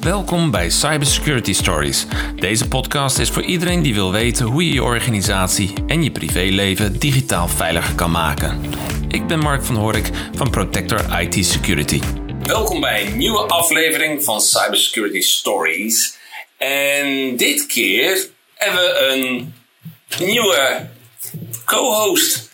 Welkom bij Cybersecurity Stories. Deze podcast is voor iedereen die wil weten hoe je je organisatie en je privéleven digitaal veiliger kan maken. Ik ben Mark van Horik van Protector IT Security. Welkom bij een nieuwe aflevering van Cybersecurity Stories. En dit keer hebben we een nieuwe co-host.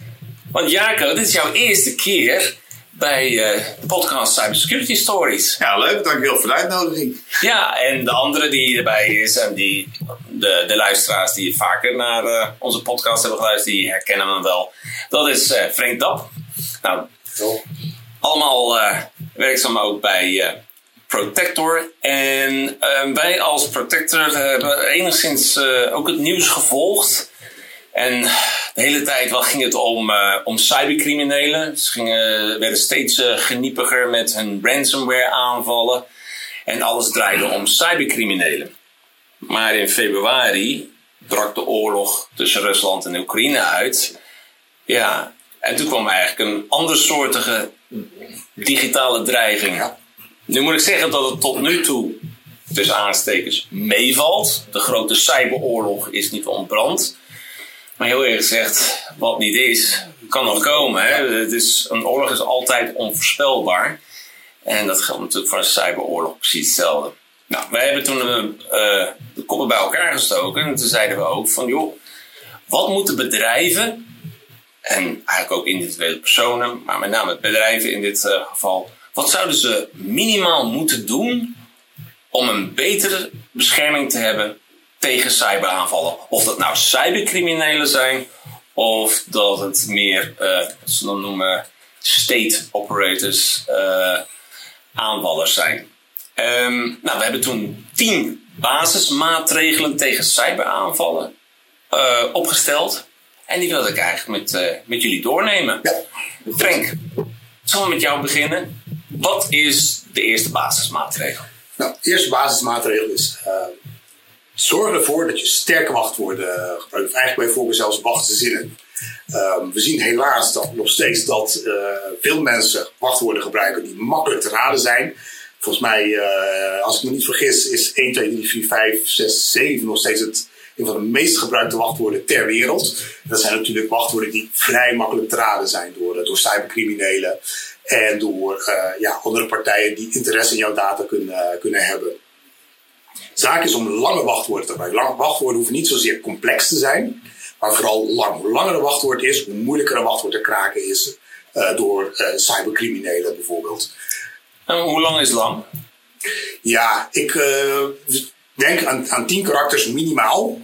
Want Jaco, dit is jouw eerste keer bij uh, de podcast Cybersecurity Stories. Ja, leuk. Dankjewel voor de uitnodiging. Ja, en de andere die erbij is en die, de, de luisteraars die vaker naar uh, onze podcast hebben geluisterd, die herkennen hem wel. Dat is uh, Frank Dap. Nou, allemaal werkzaam ook bij Protector. En wij als Protector hebben enigszins ook het nieuws gevolgd. En de hele tijd wel ging het om, uh, om cybercriminelen. Ze gingen, werden steeds uh, geniepiger met hun ransomware aanvallen. En alles draaide om cybercriminelen. Maar in februari brak de oorlog tussen Rusland en Oekraïne uit. Ja, en toen kwam eigenlijk een andersoortige digitale dreiging. Nu moet ik zeggen dat het tot nu toe, tussen aanstekens, meevalt. De grote cyberoorlog is niet ontbrand. Maar heel eerlijk gezegd, wat niet is, kan nog komen. Hè? Het is, een oorlog is altijd onvoorspelbaar. En dat geldt natuurlijk voor een cyberoorlog precies hetzelfde. Nou, wij hebben toen uh, de koppen bij elkaar gestoken. En toen zeiden we ook van, joh, wat moeten bedrijven, en eigenlijk ook individuele personen, maar met name bedrijven in dit uh, geval, wat zouden ze minimaal moeten doen om een betere bescherming te hebben tegen cyberaanvallen. Of dat nou cybercriminelen zijn, of dat het meer, uh, wat ze dan noemen, state operators, uh, aanvallers zijn. Um, nou, we hebben toen tien basismaatregelen tegen cyberaanvallen uh, opgesteld. En die wilde ik eigenlijk met, met jullie doornemen. Ja. Frank, zullen we met jou beginnen? Wat is de eerste basismaatregel? Nou, de eerste basismaatregel is Zorg ervoor dat je sterke wachtwoorden gebruikt. Of eigenlijk bijvoorbeeld zelfs wachtzinnen. Um, we zien helaas dat nog steeds dat uh, veel mensen wachtwoorden gebruiken die makkelijk te raden zijn. Volgens mij, uh, als ik me niet vergis, is 1, 2, 3, 4, 5, 6, 7 nog steeds een van de meest gebruikte wachtwoorden ter wereld. Dat zijn natuurlijk wachtwoorden die vrij makkelijk te raden zijn door, door cybercriminelen en door ja, andere partijen die interesse in jouw data kunnen, kunnen hebben. Zaak is om lange wachtwoorden te gebruiken. Lange wachtwoorden hoeven niet zozeer complex te zijn, maar vooral lang. Hoe langer een wachtwoord is, hoe moeilijker een wachtwoord te kraken is uh, door uh, cybercriminelen bijvoorbeeld. En hoe lang is lang? Ja, ik uh, denk aan, aan 10 karakters minimaal.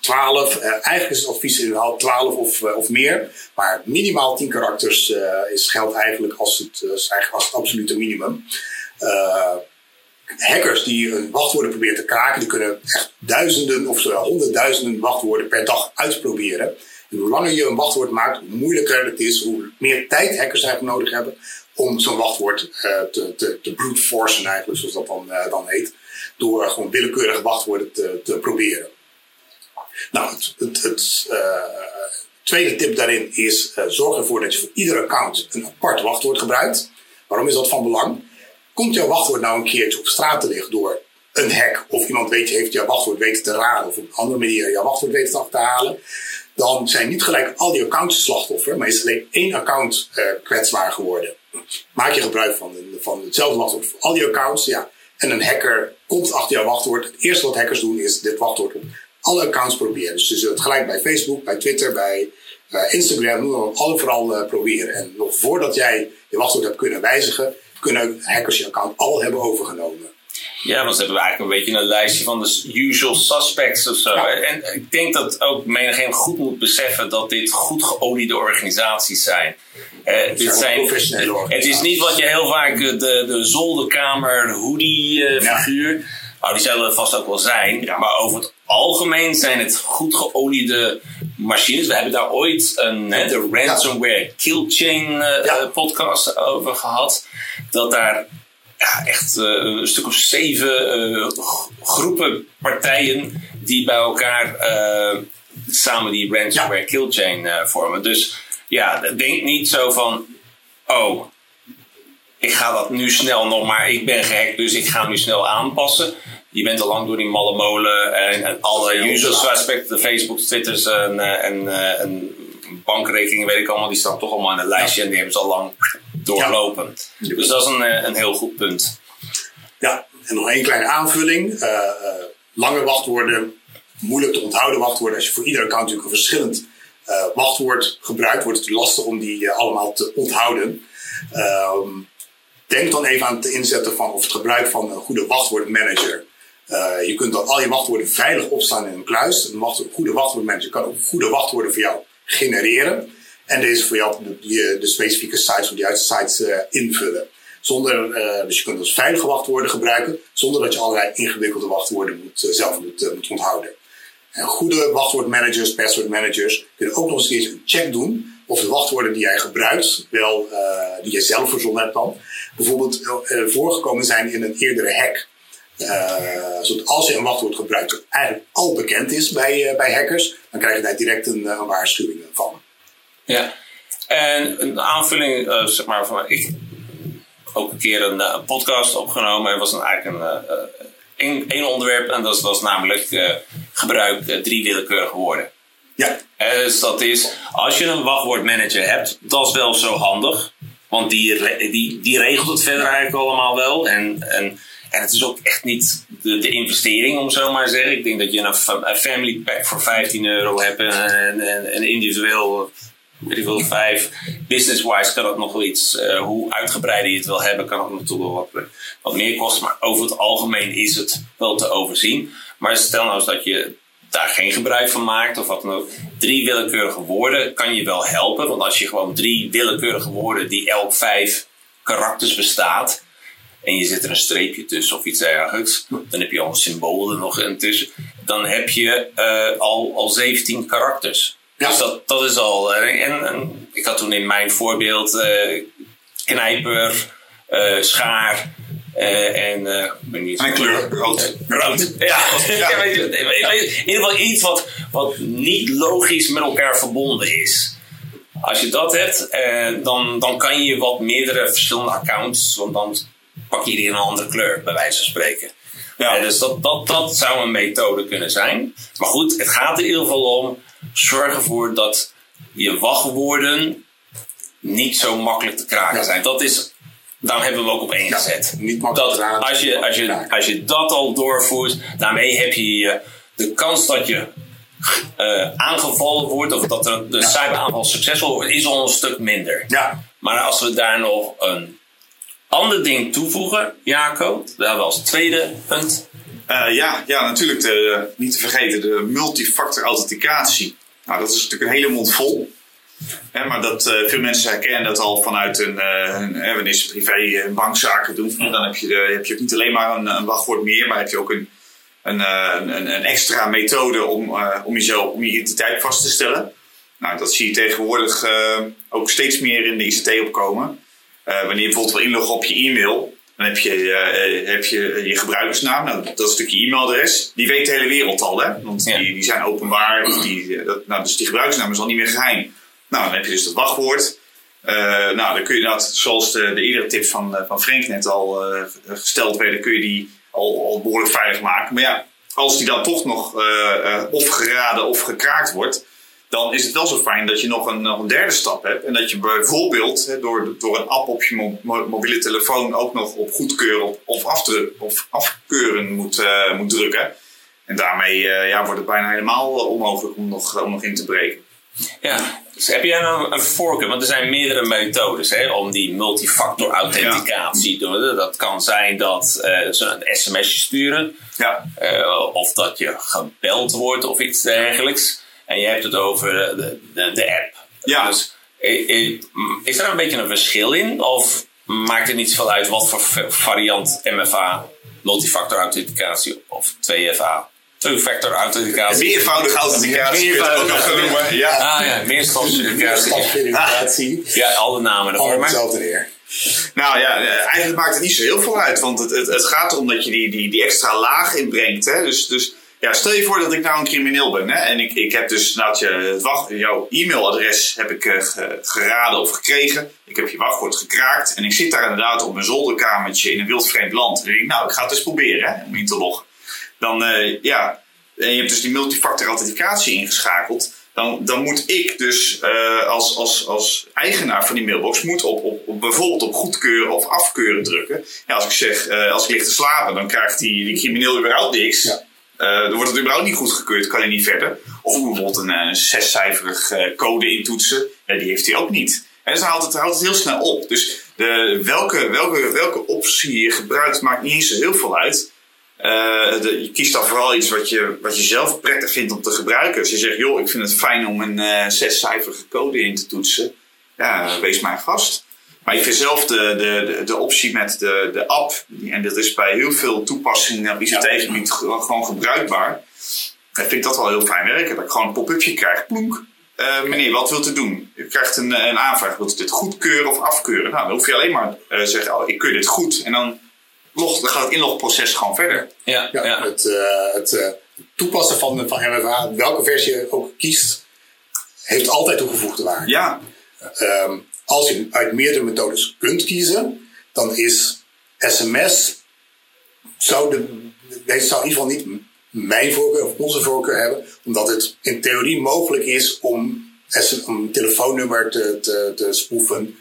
12, eigenlijk is het advies inderdaad 12 of, of meer. Maar minimaal 10 karakters is, geldt eigenlijk als het, als het absolute minimum hackers die een wachtwoorden proberen te kraken, die kunnen echt duizenden of honderdduizenden wachtwoorden per dag uitproberen. En hoe langer je een wachtwoord maakt, hoe moeilijker het is, hoe meer tijd hackers eigenlijk nodig hebben om zo'n wachtwoord uh, te, te, te brute forcen eigenlijk, zoals dat dan, dan heet. Door gewoon willekeurige wachtwoorden te, te proberen. Nou, het, het, het tweede tip daarin is zorg ervoor dat je voor ieder account een apart wachtwoord gebruikt. Waarom is dat van belang? Komt jouw wachtwoord nou een keertje op straat te liggen door een hack of iemand weet, heeft jouw wachtwoord weten te raden of op een andere manier jouw wachtwoord weten te halen, dan zijn niet gelijk al die accounts slachtoffer, maar is alleen één account uh, kwetsbaar geworden. Maak je gebruik van, van hetzelfde wachtwoord voor al die accounts, ja. En een hacker komt achter jouw wachtwoord. Het eerste wat hackers doen is dit wachtwoord op alle accounts proberen. Dus ze zullen het gelijk bij Facebook, bij Twitter, bij uh, Instagram, noem alle vooral uh, proberen. En nog voordat jij je wachtwoord hebt kunnen wijzigen, kunnen hackers je account al hebben overgenomen. Ja, want ze hebben eigenlijk een beetje een lijstje van de usual suspects of zo. En ik denk dat ook menigeen goed moet beseffen dat dit goed geoliede organisaties zijn. Eh, dit zijn, het is niet wat je heel vaak de, de zolderkamer hoodie uh, figuur. Ja. Nou, die zullen er vast ook wel zijn. Maar over het algemeen zijn het goed geoliede machines. We hebben daar ooit een, de ransomware kill chain uh, podcast over gehad. Dat daar ja, echt uh, een stuk of zeven uh, groepen partijen die bij elkaar samen die ransomware ja. kill chain vormen. Dus ja, denk niet zo van, oh, ik ga dat nu snel nog maar, ik ben gehackt, dus ik ga nu snel aanpassen. Je bent al lang door die malle molen en, en alle usual suspects, de Facebooks, Twitters en, eh, en, eh, en bankrekeningen, weet ik allemaal, die staan toch allemaal in het lijstje en die hebben ze al lang doorlopen. Dus dat is een, eh, een heel goed punt. Ja, en nog één kleine aanvulling. Uh, lange wachtwoorden, moeilijk te onthouden wachtwoorden. Als je voor ieder account natuurlijk een verschillend uh, wachtwoord gebruikt, wordt het lastig om die allemaal te onthouden. Ehm, denk dan even aan het inzetten van of het gebruik van een goede wachtwoordmanager. je kunt dan al je wachtwoorden veilig opslaan in een kluis. Een goede wachtwoordmanager kan ook goede wachtwoorden voor jou genereren. En deze voor jou de, de specifieke sites of de juiste sites invullen. Zonder, uh, dus je kunt dus veilige wachtwoorden gebruiken, zonder dat je allerlei ingewikkelde wachtwoorden moet, zelf moet, onthouden. En goede wachtwoordmanagers, passwordmanagers, kunnen ook nog eens een check doen of de wachtwoorden die jij gebruikt, wel, die jij zelf verzonnen hebt dan, bijvoorbeeld voorgekomen zijn in een eerdere hack. zodat als je een wachtwoord gebruikt dat eigenlijk al bekend is bij, bij hackers, dan krijg je daar direct een waarschuwing van. Ja, en een aanvulling, zeg maar, van, ik, ook een keer een, eh, podcast opgenomen. Er was een, eigenlijk een, een, eh, onderwerp en dat was namelijk uh, gebruik drie willekeurige woorden. Ja. dus dat is, als je een wachtwoordmanager hebt, dat is wel zo handig. Want die, die, die regelt het verder eigenlijk allemaal wel. En, en, en het is ook echt niet de, de investering, om zo maar te zeggen. Ik denk dat je een, een family pack voor 15 euro hebt en, en, en individueel weet ik wel, vijf. Business-wise kan dat nog wel iets, uh, hoe uitgebreider je het wil hebben, kan het natuurlijk wel wat, wat meer kosten. Maar over het algemeen is het wel te overzien. Maar stel nou eens dat je daar geen gebruik van maakt of wat dan ook. Drie willekeurige woorden kan je wel helpen. Want als je gewoon drie willekeurige woorden die elk vijf karakters bestaat. En je zet er een streepje tussen of iets dergelijks. Dan heb je al een symbool er nog intussen. Dan heb je uh, al, al 17 karakters. Ja. Dus dat, dat is al. Eh, en, en, ik had toen in mijn voorbeeld uh, knijper, uh, schaar. Uh, en uh, en kleur, rood. rood. Ja, ja. in ieder geval iets wat, wat niet logisch met elkaar verbonden is. Als je dat hebt, dan, dan kan je wat meerdere verschillende accounts, want dan pak je iedereen een andere kleur, bij wijze van spreken. Ja. dus dat, dat, dat zou een methode kunnen zijn. Maar goed, het gaat er in ieder geval om zorg ervoor dat je wachtwoorden niet zo makkelijk te kraken zijn. Dat is, daar hebben we ook op één gezet. niet makkelijk dat als, je, als, je, als je dat al doorvoert, daarmee heb je de kans dat je uh, aangevallen wordt of dat de ja. cyberaanval succesvol wordt, is al een stuk minder. Ja. Maar als we daar nog een ander ding toevoegen, Jaco, daar hebben we als tweede punt. Uh, ja, ja, natuurlijk de, niet te vergeten de multifactor authenticatie. Nou, dat is natuurlijk een hele mond vol. Hè, maar dat, uh, veel mensen herkennen dat al vanuit een, uh, een wanneer ze privé bankzaken doen. Dan heb je, heb je ook niet alleen maar een, een wachtwoord meer, maar heb je ook een, een, een, een extra methode om, om, jezelf, om je identiteit vast te stellen. Nou, dat zie je tegenwoordig ook steeds meer in de ICT opkomen. wanneer je bijvoorbeeld wil inloggen op je e-mail, dan heb je, uh, heb je je gebruikersnaam, nou, dat is natuurlijk je e-mailadres. Die weet de hele wereld al, hè? Want die, die zijn openbaar. Of die, eh, dat, nou, dus die gebruikersnaam is al niet meer geheim. Nou, dan heb je dus het wachtwoord. Uh, nou, dan kun je dat, zoals de, de eerdere tips van, van Frank net al uh, gesteld werden, kun je die al, al behoorlijk veilig maken. Maar ja, als die dan toch nog of geraden of gekraakt wordt, dan is het wel zo fijn dat je nog een, nog een derde stap hebt. En dat je bijvoorbeeld hè, door, door een app op je mobiele telefoon ook nog op goedkeuren of, afdruk, of afkeuren moet, uh, moet drukken. En daarmee uh, ja, wordt het bijna helemaal onmogelijk om nog, om nog in te breken. Ja, dus heb jij nou een voorkeur? Want er zijn meerdere methodes hè, om die multifactor authenticatie te doen. Dat kan zijn dat uh, ze een sms'je sturen. Ja. Uh, of dat je gebeld wordt of iets dergelijks. En je hebt het over de, de, de app. Ja. Dus is er een beetje een verschil in? Of maakt het niet zoveel uit wat voor variant MFA, multifactor authenticatie of 2FA? Two-factor authenticatie. Meervoudige authenticatie. Meervoudige authenticatie. Ja. Ah ja, meerstapsverificatie. Ja, alle namen ervoor. Allemaal hetzelfde neer. Nou ja, eigenlijk maakt het niet zo heel veel uit. Want het, het, het gaat erom dat je die, die, die extra laag inbrengt. Hè? Dus, dus Ja, stel je voor dat ik nou een crimineel ben. Hè? En ik, ik heb dus nou, je, wacht, jouw e-mailadres heb ik uh, geraden of gekregen. Ik heb je wachtwoord gekraakt. En ik zit daar inderdaad op mijn zolderkamertje in een wildvreemd land. En ik denk, nou, ik ga het eens proberen hè, om in te loggen. Dan, uh, ja, en je hebt dus die multifactor authenticatie ingeschakeld. Dan, dan moet ik dus uh, als, als, als eigenaar van die mailbox moet op, op, op bijvoorbeeld op goedkeuren of afkeuren drukken. Ja, als ik zeg, als ik lig te slapen, dan krijgt die, die crimineel überhaupt niks. Ja. Uh, dan wordt het überhaupt niet goedgekeurd, kan hij niet verder. Of bijvoorbeeld een, een zescijferig uh, code intoetsen, die heeft hij ook niet. En dus haalt het, haalt het heel snel op. Dus de, welke, welke, welke optie je gebruikt, maakt niet eens zo heel veel uit. De, je kiest dan vooral iets wat je, wat je zelf prettig vindt om te gebruiken. Als je zegt, joh, ik vind het fijn om een uh, zescijferige code in te toetsen. Ja, wees mij vast. Maar ik vind zelf de, de, de, optie met de, de app, en dat is bij heel veel toepassingen op ICT-gebied gewoon gebruikbaar. Ik vind dat wel heel fijn werken. Dat ik gewoon een pop-upje krijg. Plonk. Uh, meneer, wat wilt u doen? Je krijgt een, een aanvraag. Wilt u dit goedkeuren of afkeuren? Nou, dan hoef je alleen maar te uh, zeggen, oh, ik keur dit goed. En dan, log, dan gaat het inlogproces gewoon verder. Ja, ja, ja. Het, uh, het toepassen van, van MFA, welke versie je ook kiest, heeft altijd toegevoegde waarde. Ja. Um, als je uit meerdere methodes kunt kiezen, dan is sms, zou, de, deze zou in ieder geval niet mijn voorkeur of onze voorkeur hebben, omdat het in theorie mogelijk is om een telefoonnummer te, te, te spoeven.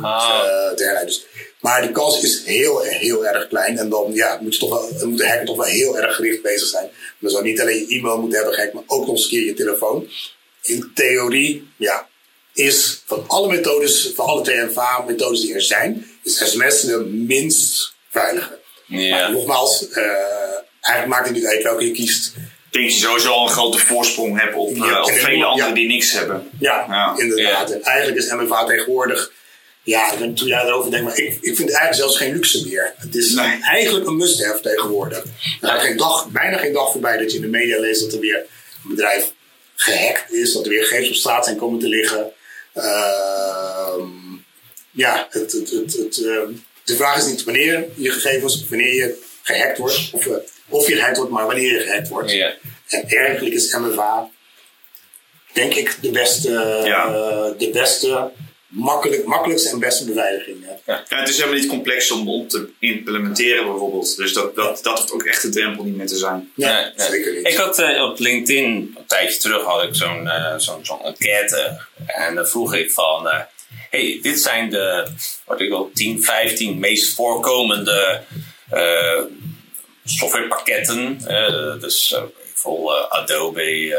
ah. uh, te dus, maar die kans is heel, heel erg klein. En dan ja, moet, je toch wel, moet de hacker toch wel heel erg gericht bezig zijn. Dan zou niet alleen je e-mail moeten hebben gehackt, maar ook nog eens een keer je telefoon. In theorie, ja, is van alle methodes, van alle TMVA-methodes die er zijn, is sms de minst veilige. Ja. Maar nogmaals, uh, eigenlijk maakt het niet uit welke je kiest. Ik denk dat je sowieso al een grote voorsprong hebt op, ja, uh, vele anderen die niks hebben. Ja, ja. inderdaad. En eigenlijk is MFA tegenwoordig, ja, toen jij erover denkt, maar ik, ik vind het eigenlijk zelfs geen luxe meer. Het is nee. eigenlijk een must-have tegenwoordig. Er gaat geen dag, bijna geen dag voorbij dat je in de media leest dat er weer een bedrijf gehackt is, dat er weer gegevens op straat zijn komen te liggen. Uh, ja, het, het, het, het uh, de vraag is niet wanneer je gegevens, wanneer je gehackt wordt, of, uh, of je gehackt wordt, maar wanneer je gehackt wordt. Ja. En eigenlijk is MFA, denk ik, de beste, ja. Eh, de beste makkelijk, makkelijkste en beste beveiliging. Ja. ja. het is helemaal niet complex om, om te implementeren bijvoorbeeld. Dus dat, dat, dat hoeft ook echt de drempel niet meer te zijn. Ja, zeker niet. Ik had uh, op LinkedIn, een tijdje terug had ik zo'n uh, zo'n zo'n enquête. En dan vroeg ik van, uh, hey, dit zijn de, wat ik wil, 10, 15 meest voorkomende softwarepakketten. dus bijvoorbeeld Adobe,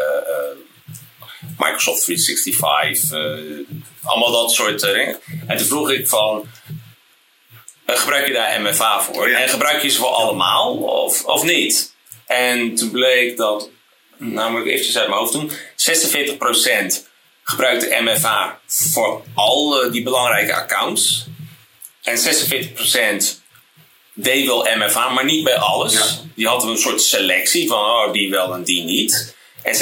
Microsoft 365, uh, allemaal dat soort uh, dingen. En toen vroeg ik van, uh, gebruik je daar MFA voor? En gebruik je ze voor allemaal of, of niet? En toen bleek dat, nou moet ik eventjes uit mijn hoofd doen, 46% gebruikte MFA voor al die belangrijke accounts. En 46% deed wel MFA, maar niet bij alles. Die hadden een soort selectie van, oh, die wel en die niet. En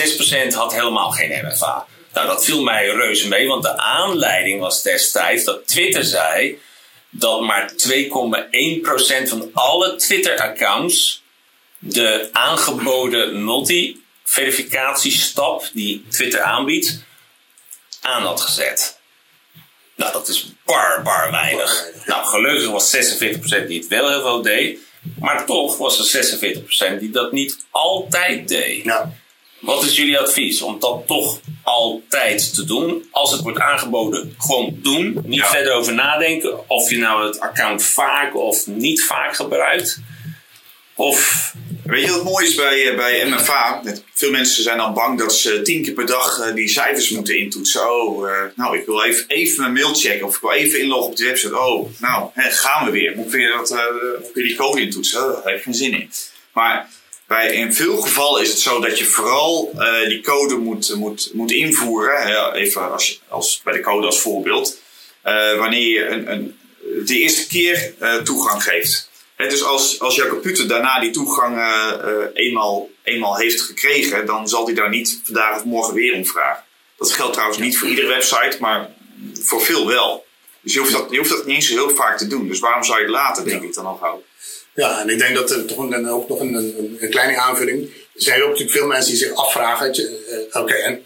6% had helemaal geen MFA. Nou, dat viel mij reuze mee, want de aanleiding was destijds dat Twitter zei dat maar 2,1% van alle Twitter-accounts de aangeboden multi-verificatiestap die Twitter aanbiedt aan had gezet. Nou, dat is bar, bar weinig. Nou, gelukkig was 46% die het wel heel veel deed. Maar toch was er 46% die dat niet altijd deed. Ja. Wat is jullie advies om dat toch altijd te doen? Als het wordt aangeboden, gewoon doen. Niet verder over nadenken of je nou het account vaak of niet vaak gebruikt. Of... Weet je wat mooi is bij, eh, bij MFA? Veel mensen zijn dan bang dat ze tien keer per dag eh, die cijfers moeten intoetsen. Oh, uh, nou, ik wil even, even mijn mail checken of ik wil even inloggen op de website. Oh, nou, hè, gaan we weer. Moet ik weer, dat, uh, moet ik weer die code intoetsen? Oh, daar heb ik geen zin in. Maar bij, in veel gevallen is het zo dat je vooral uh, die code moet, moet, moet invoeren. Ja, even als, als, bij de code als voorbeeld. Uh, wanneer je een, een, de eerste keer uh, toegang geeft. He, dus als, als jouw computer daarna die toegang eenmaal, eenmaal heeft gekregen, dan zal hij daar niet vandaag of morgen weer om vragen. Dat geldt trouwens niet voor iedere website, maar voor veel wel. Dus je hoeft dat, je hoeft dat niet eens zo heel vaak te doen. Dus waarom zou je het laten, denk ik dan al houden? Ja, en ik denk dat er toch een, ook nog een, een, kleine aanvulling. er zijn ook natuurlijk veel mensen die zich afvragen, eh, oké, en,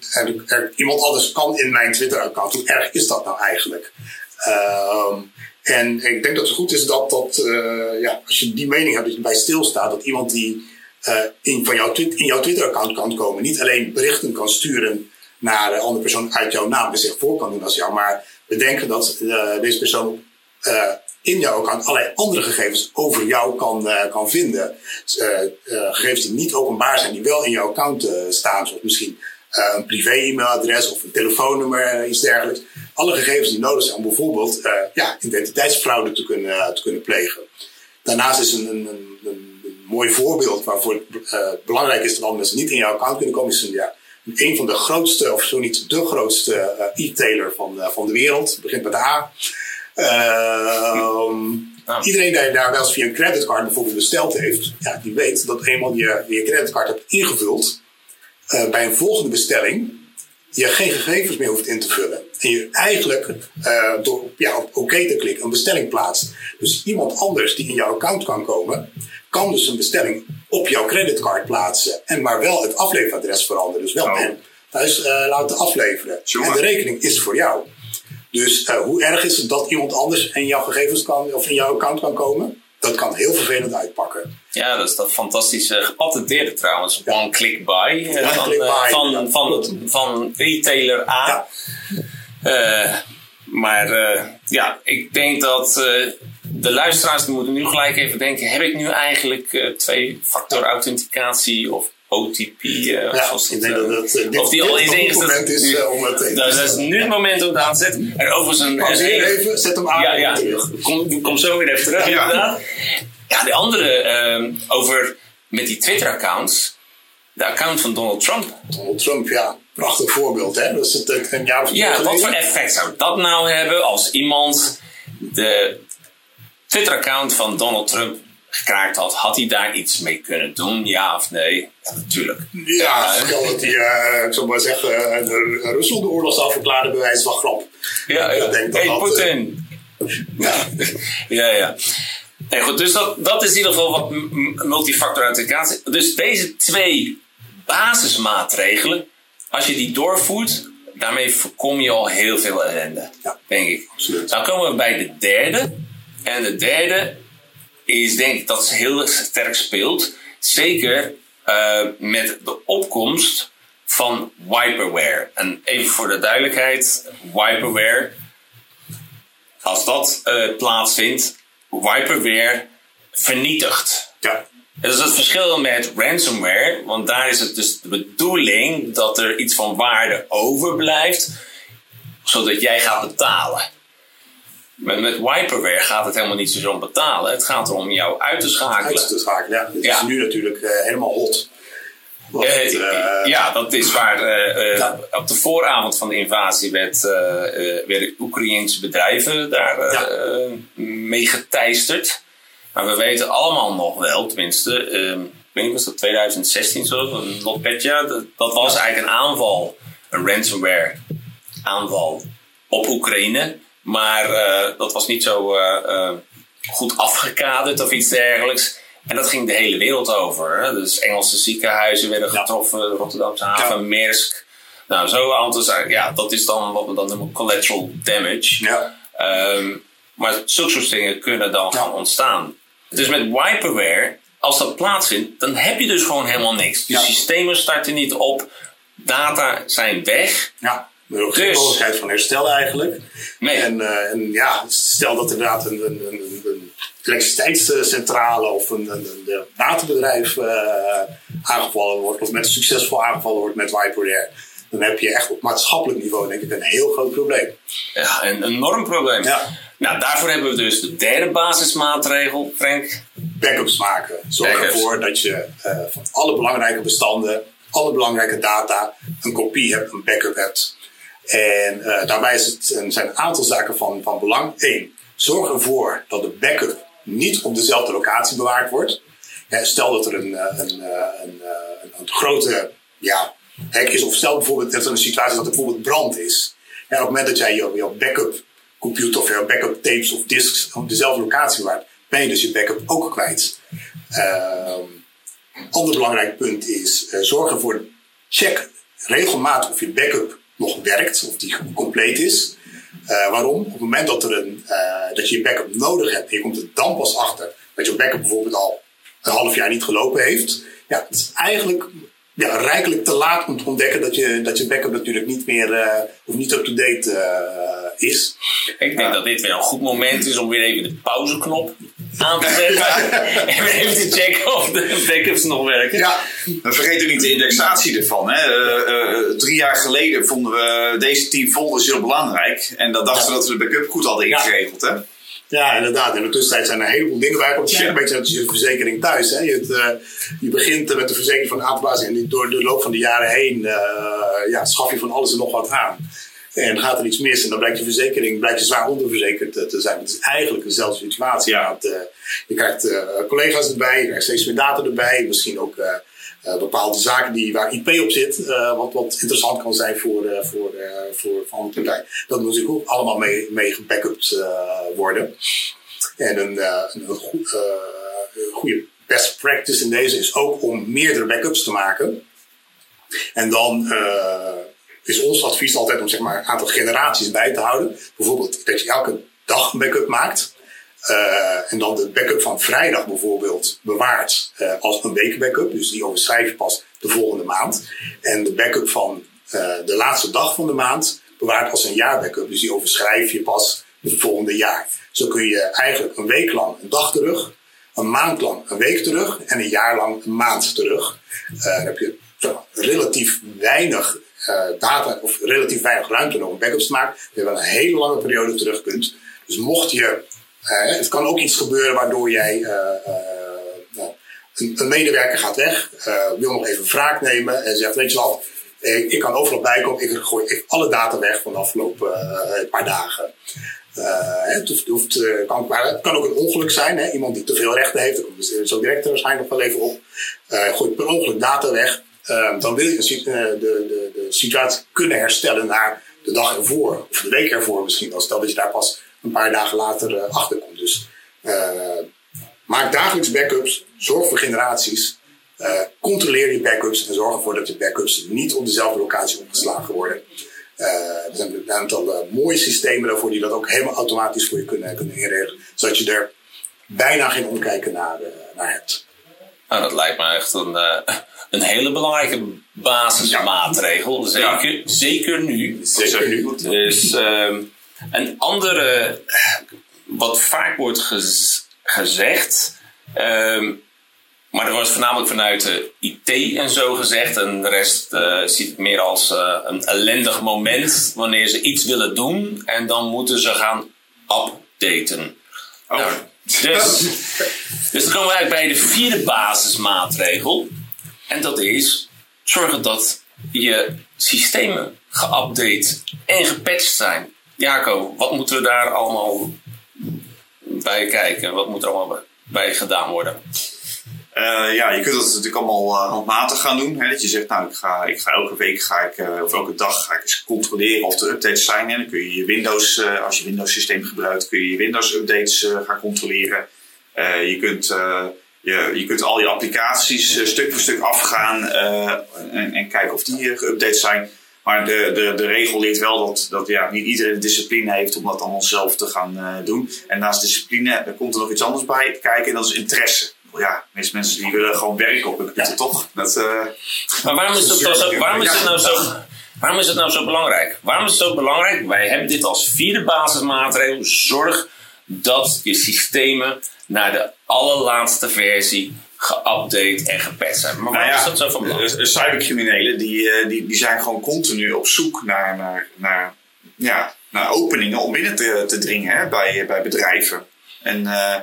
iemand anders kan in mijn Twitter-account. Hoe erg is dat nou eigenlijk? Ehm, en ik denk dat het goed is dat, dat eh, ja, als je die mening hebt, dat je bij stilstaat, dat iemand die eh, in, van jouw, in jouw Twitter-account kan komen, niet alleen berichten kan sturen naar een andere persoon uit jouw naam en zich voor kan doen als jou, maar bedenken dat deze persoon eh, in jouw account allerlei andere gegevens over jou kan, eh, kan vinden. Dus, eh, gegevens die niet openbaar zijn, die wel in jouw account staan, zoals misschien een privé-e-mailadres of een telefoonnummer, iets dergelijks. Alle gegevens die nodig zijn om bijvoorbeeld ja, identiteitsfraude te kunnen, te kunnen plegen. Daarnaast is een, een, een, een, mooi voorbeeld waarvoor het belangrijk is dat andere mensen niet in jouw account kunnen komen. Is een, ja, een van de grootste, of zo niet de grootste e-tailer van, van de wereld. Het begint met de A. Ehm, Ah. Iedereen die daar wel eens via een creditcard bijvoorbeeld besteld heeft, ja, die weet dat eenmaal je je creditcard hebt ingevuld, eh, bij een volgende bestelling je geen gegevens meer hoeft in te vullen. En je eigenlijk eh, door ja, op oké te klikken een bestelling plaatst. Dus iemand anders die in jouw account kan komen, kan dus een bestelling op jouw creditcard plaatsen. En maar wel het afleveradres veranderen. Dus wel Oh. thuis eh, laten afleveren. Jongen. En de rekening is voor jou. Dus eh, hoe erg is het dat iemand anders in jouw gegevens kan, of in jouw account kan komen? Dat kan heel vervelend uitpakken. Ja, dat is dat fantastische gepatenteerde trouwens. One click buy. eh, One van, click eh, buy, van, ja. van, van, retailer A. Ja. Maar ja, ik denk dat de luisteraars die moeten nu gelijk even denken: heb ik nu eigenlijk twee-factor authenticatie of OTP? eh, Ja, ik dat, denk eh, dat het, eh, dit, of die al is goed ingesteld. moment is eh, om het even Nou, dat is nu het moment om het aan te zetten. En overigens een, Pauzeer even, zet hem aan ja, en ja. terug. Kom, kom zo weer even terug, Ja. inderdaad. Ja, de andere ehm, over met die Twitter-accounts. De account van Donald Trump. Donald Trump, ja, prachtig voorbeeld. Hè? Dat is het een jaar of Ja, wat voor effect zou dat nou hebben als iemand de Twitter-account van Donald Trump gekraakt had? Had hij daar iets mee kunnen doen? Ja of nee? Ja, natuurlijk. Ja, stel dat hij, eh, ik zou maar zeggen, eh, Rusland de oorlog zou verklaren bij wijze van grap. Ja, denk dat Hey, Poetin. Ja, Ja, ja. Nee, goed, dus dat, dat is in ieder geval wat multifactor authenticatie. Dus deze twee basismaatregelen, als je die doorvoert, daarmee voorkom je al heel veel ellende, Ja. denk ik. absoluut. Dan komen we bij de derde. En de derde is denk ik dat ze heel sterk speelt. Zeker eh, met de opkomst van wiperware. En even voor de duidelijkheid, wiperware, als dat eh, plaatsvindt, wiperware vernietigt. Ja, Dat is het verschil met ransomware, want daar is het dus de bedoeling dat er iets van waarde overblijft, zodat jij gaat betalen. Met, met wiperware gaat het helemaal niet zozeer om betalen, het gaat erom jou uit te schakelen. uit te schakelen. Ja, Ja. is nu natuurlijk eh, helemaal hot. Eh, eh, ja, dat is waar Ja. op de vooravond van de invasie werd, werden Oekraïense bedrijven daar Ja. mee geteisterd. Maar we weten allemaal nog wel, tenminste, eh, ik weet niet, was dat 2016 zo, een NotPetya, dat, dat was eigenlijk een aanval, een ransomware aanval op Oekraïne. Maar eh, dat was niet zo eh, eh, goed afgekaderd of iets dergelijks. En dat ging de hele wereld over. Hè? Dus Engelse ziekenhuizen werden getroffen, Rotterdamse haven, Ja. Nou, zo aantal. Ja, dat is dan wat we dan noemen collateral damage. ja, Ehm, maar zulke soort dingen kunnen dan gaan ontstaan. Dus met wiperware, als dat plaatsvindt, dan heb je dus gewoon helemaal niks. De systemen starten niet op, data zijn weg. ja. Er ook geen Dus- mogelijkheid van herstel eigenlijk. Nee. En, eh, en ja, stel dat inderdaad een, een, een, een elektriciteitscentrale of een, waterbedrijf eh, aangevallen wordt, of met succesvol aangevallen wordt met wiperware. Dan heb je echt op maatschappelijk niveau denk ik een heel groot probleem. Ja, een enorm probleem. Ja. Nou, daarvoor hebben we dus de derde basismaatregel, Frank. backups maken. Zorg Backups. ervoor dat je eh, van alle belangrijke bestanden, alle belangrijke data, een kopie hebt, een backup hebt. En eh, daarbij is het, een- zijn een aantal zaken van, van belang. Eén, zorg ervoor dat de backup niet op dezelfde locatie bewaard wordt. Hè, stel dat er een, eh, een, eh, een, een, een grote ja, hack is, of stel bijvoorbeeld dat er een situatie dat er bijvoorbeeld brand is. Ja, op het moment dat jij je, backup computer of je backup tapes of disks op dezelfde locatie bewaart, ben je dus je backup ook kwijt. Ehm, Ander belangrijk punt is uh, zorgen voor check regelmatig of je backup nog werkt, of die compleet is. Uh, waarom? Op het moment dat, er een, uh, dat je je backup nodig hebt en je komt er dan pas achter dat je backup bijvoorbeeld al een half jaar niet gelopen heeft. Ja, het is eigenlijk ja, rijkelijk te laat om te ontdekken dat je, dat je backup natuurlijk niet meer uh, of niet up-to-date is. Ik denk dat dit weer een goed moment is om weer even de pauzeknop aan te zetten. en even te checken of de backups nog werken. Ja. vergeet ook niet de indexatie ervan. Hè. Uh, drie jaar geleden vonden we deze team folders heel belangrijk. En dan dachten we dat we de backup goed hadden ingeregeld. Hè? Ja, inderdaad. In de tussentijd zijn er een heleboel dingen waar je Een beetje als je verzekering thuis. Hè. Je, het, uh, je begint met de verzekering van aanpassing en door de loop van de jaren heen uh, ja, schaf je van alles en nog wat aan. En gaat er iets mis en dan blijkt je verzekering blijkt je zwaar onderverzekerd te zijn. Het is eigenlijk dezelfde situatie. Ja. uh, je krijgt collega's erbij, je krijgt steeds meer data erbij. Misschien ook uh, bepaalde zaken die, waar IP op zit, wat, wat interessant kan zijn voor, voor, voor van de partij. Dat moet ook allemaal mee, mee gebackupt worden. En een, een, een goede best practice in deze is ook om meerdere backups te maken. En dan is ons advies altijd om zeg maar, een aantal generaties bij te houden. Bijvoorbeeld dat je elke dag een backup maakt. Uh, en dan de backup van vrijdag bijvoorbeeld bewaart uh, als een week backup. Dus die overschrijf je pas de volgende maand. En de backup van uh, de laatste dag van de maand bewaart als een jaar backup. Dus die overschrijf je pas het volgende jaar. Zo kun je eigenlijk een week lang een dag terug, een maand lang een week terug en een jaar lang een maand terug. dan heb je relatief weinig data of relatief weinig ruimte om backups te maken. Je wel een hele lange periode terug kunt. Dus mocht je uh, het kan ook iets gebeuren waardoor jij uh, uh, een, medewerker gaat weg, wil nog even wraak nemen en zegt: Weet je wat, ik, kan overal bijkomen, ik gooi ik alle data weg van de afgelopen paar dagen. het, hoeft, hoeft, kan, het kan ook een ongeluk zijn, hè? iemand die te veel rechten heeft, daar komt zo direct waarschijnlijk nog wel even op. gooit per ongeluk data weg, dan wil je de, de, de situatie kunnen herstellen naar de dag ervoor, of de week ervoor misschien. Als stel dat je daar pas een paar dagen later uh, achterkomt. Dus uh, maak dagelijks backups, zorg voor generaties, uh, controleer je backups en zorg ervoor dat je backups niet op dezelfde locatie opgeslagen worden. er zijn een aantal mooie systemen daarvoor die dat ook helemaal automatisch voor je kunnen, kunnen inregelen, zodat je er bijna geen omkijken naar, naar hebt. Nou, dat lijkt me echt een, een hele belangrijke basismaatregel. Zeker, zeker nu. Zeker nu. Dus ehm, een andere, wat vaak wordt gezegd, um, maar dat wordt voornamelijk vanuit de IT en zo gezegd. En de rest uh, ziet het meer als uh, een ellendig moment wanneer ze iets willen doen en dan moeten ze gaan updaten. Oh. Nou, dus, dus dan komen we eigenlijk bij de vierde basismaatregel. En dat is zorgen dat je systemen geupdate en gepatcht zijn. Jaco, wat moeten we daar allemaal bij kijken? Wat moet er allemaal bij gedaan worden? Uh, ja, je kunt dat natuurlijk allemaal uh, handmatig gaan doen. Hè? Dat je zegt, nou, ik ga, ik ga elke week ga ik, uh, of elke dag ga ik eens controleren of er updates zijn. En dan kun je je Windows, als je Windows systeem gebruikt, kun je je Windows updates gaan controleren. je, kunt, je, je kunt al je applicaties stuk voor stuk afgaan en, en, kijken of die geüpdate zijn. Maar de, de, de regel leert wel dat, dat ja, niet iedereen de discipline heeft om dat allemaal zelf te gaan uh, doen. En naast discipline er komt er nog iets anders bij kijken en dat is interesse. Ja, de meeste mensen die willen gewoon werken op hun computer, toch? Dat, uh, maar waarom is, zo, waarom, is het nou zo, waarom is het nou zo belangrijk? Waarom is het zo belangrijk? Wij hebben dit als vierde basismaatregel. Zorg dat je systemen naar de allerlaatste versie geupdate en gepatcht zijn. Maar waarom nou is dat zo van belang? Cybercriminelen die, eh, die, die zijn gewoon continu op zoek naar, naar, naar, ja, naar openingen om binnen te, te dringen hè, bij, bij bedrijven. En uh,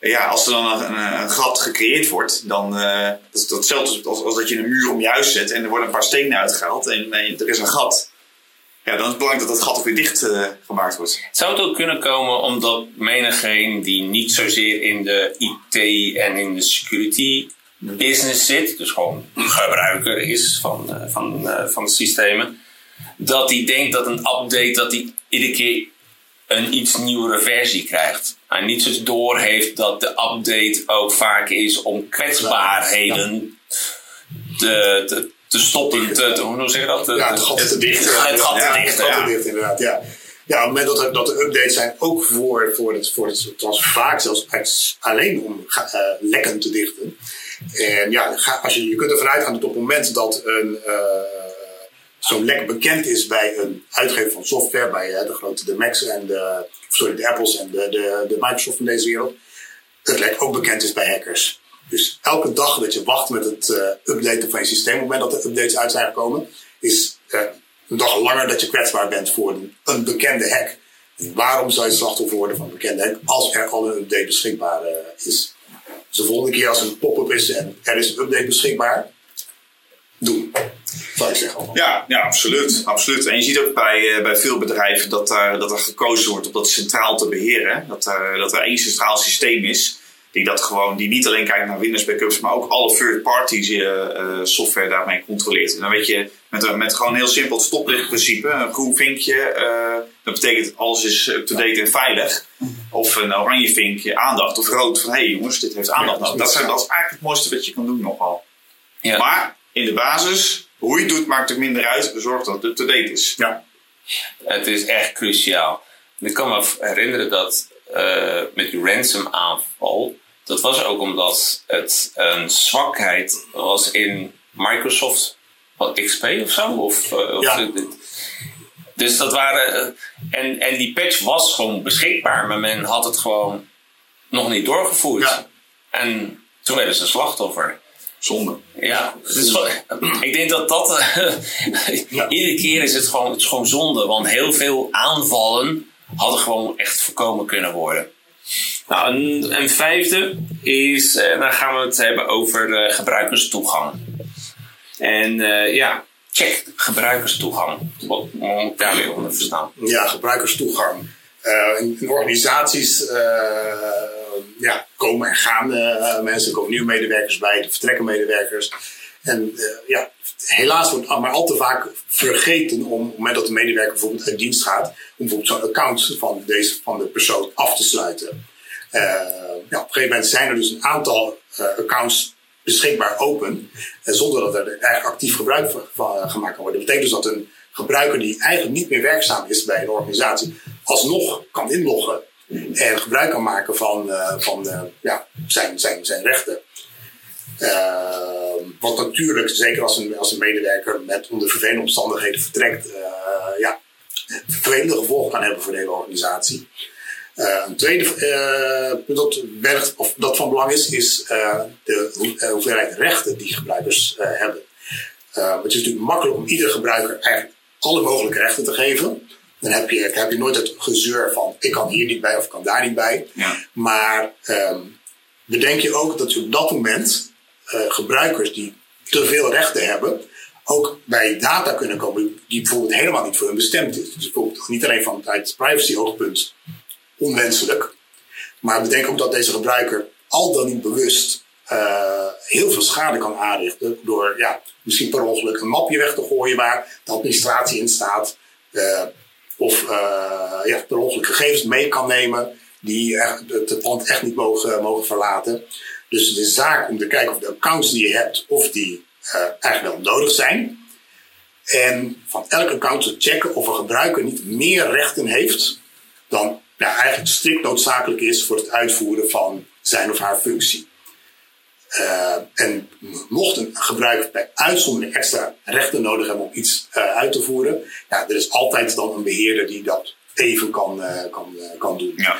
ja, als er dan een, een, gat gecreëerd wordt, dan uh, dat is hetzelfde als, als dat je een muur om je huis zet en er worden een paar stenen uitgehaald en er is een gat. Ja, dan is het belangrijk dat dat gat ook weer dicht uh, gemaakt wordt. Zou het ook kunnen komen omdat menigeen die niet zozeer in de IT en in de security business zit, dus gewoon gebruiker is van, uh, van, uh, van de systemen, dat die denkt dat een update dat die iedere keer een iets nieuwere versie krijgt. maar niet zo door heeft dat de update ook vaak is om kwetsbaarheden te, te, te stoppen, te, te- hoe zeg je dat? Ja, het gat te dichten. Ja, het gat te ja. dichten, inderdaad. Ja. Ja, op het moment dat er, dat er updates zijn, ook voor, voor, het, voor het, was vaak zelfs uit- alleen om eh, lekken te dichten. En ja, ga- als je, je kunt ervan uitgaan dat op het moment dat een, eh, zo'n lek bekend is bij een uitgever van software, bij eh, de grote de Macs en de, sorry, de Apples en de, de, de Microsoft van deze wereld, het lek ook bekend is bij hackers. Dus elke dag dat je wacht met het eh, updaten van je systeem, op het moment dat er updates uit zijn gekomen, is eh, een dag langer dat je kwetsbaar bent voor een, bekende hack. En waarom zou je slachtoffer worden van een bekende hack als er al een update beschikbaar eh, is? Dus de volgende keer als er een pop-up is en er is een update beschikbaar, doen. Zou zeggen. Ja, ja absoluut, absoluut. En je ziet ook bij, bij veel bedrijven dat, daar dat er gekozen wordt om dat centraal te beheren. Dat er, dat er één centraal systeem is die, dat gewoon, die niet alleen kijkt naar Windows backups, maar ook alle third-party eh, eh, software daarmee controleert. En dan weet je met, met gewoon heel simpel het stoplichtprincipe, een groen vinkje, eh, dat betekent alles is up-to-date en veilig. Of een oranje vinkje, aandacht. Of rood van hé hey jongens, dit heeft aandacht. Nodig. dat, zijn, dat is eigenlijk het mooiste wat je kan doen nogal. Ja. Maar in de basis, hoe je het doet, maakt het minder uit. Zorg dat het up-to-date is. Ja, Het is echt cruciaal. Ik kan me herinneren dat met die ransom aanval, dat was ook omdat het een zwakheid was in Microsoft wat XP of zo. Of, eh, of Ja. dus dat waren. eh, en, en die patch was gewoon beschikbaar, maar men had het gewoon nog niet doorgevoerd. Ja. En toen werden ze slachtoffer. Zonde. Ja, wel- ik denk dat dat. eh, Ja. Iedere keer is het, gewoon, het is gewoon zonde, want heel veel aanvallen hadden gewoon echt voorkomen kunnen worden. Nou, een, vijfde is, eh, dan gaan we het hebben over eh, gebruikerstoegang. En eh, ja, check gebruikerstoegang. Wat moet ik daar onder verstaan? ja gebruikerstoegang. Eh, in, organisaties ja, komen en gaan mensen, er komen nieuwe medewerkers bij, er vertrekken medewerkers. En eh, ja, helaas wordt maar al te vaak vergeten om, op het moment dat de medewerker bijvoorbeeld uit dienst gaat, om bijvoorbeeld zo'n account van, deze, van de persoon af te sluiten. Eh, ja, op een gegeven moment zijn er dus een aantal eh, accounts beschikbaar open, zonder dat er actief gebruik van, gemaakt kan worden. Dat betekent dus dat een gebruiker die eigenlijk niet meer werkzaam is bij een organisatie, alsnog kan inloggen en gebruik kan maken van, van ja, zijn, zijn, zijn rechten. Eh, wat natuurlijk, zeker als een, als een medewerker met onder vervelende omstandigheden vertrekt, eh, ja, vervelende gevolgen kan hebben voor de hele organisatie. Eh, een tweede eh, punt dat, werkt, of dat van belang is, is de hoe- hoeveelheid rechten die gebruikers hebben. Het is natuurlijk makkelijk om ieder gebruiker eigenlijk alle mogelijke rechten te geven. Dan heb je, heb je nooit het gezeur van ik kan hier niet bij of ik kan daar niet bij. Ja. Maar ehm, bedenk je ook dat je op dat moment gebruikers die te veel rechten hebben, ook bij data kunnen komen die bijvoorbeeld helemaal niet voor hun bestemd is. Dus niet alleen vanuit privacy oogpunt onwenselijk, maar bedenk ook dat deze gebruiker al dan niet bewust eh, heel veel schade kan aanrichten door ja, misschien per ongeluk een mapje weg te gooien waar de administratie in staat. eh, of eh, per ongeluk gegevens mee kan nemen die het pand echt niet mogen, mogen verlaten. Dus het is zaak om te kijken of de accounts die je hebt, of die eh, eigenlijk wel nodig zijn. En van elk account te checken of een gebruiker niet meer rechten heeft dan ja, eigenlijk strikt noodzakelijk is voor het uitvoeren van zijn of haar functie. Eh, en mocht een gebruiker bij uitzondering extra rechten nodig hebben om iets eh, uit te voeren, ja, er is altijd dan een beheerder die dat even kan, kan, kan doen. Ja.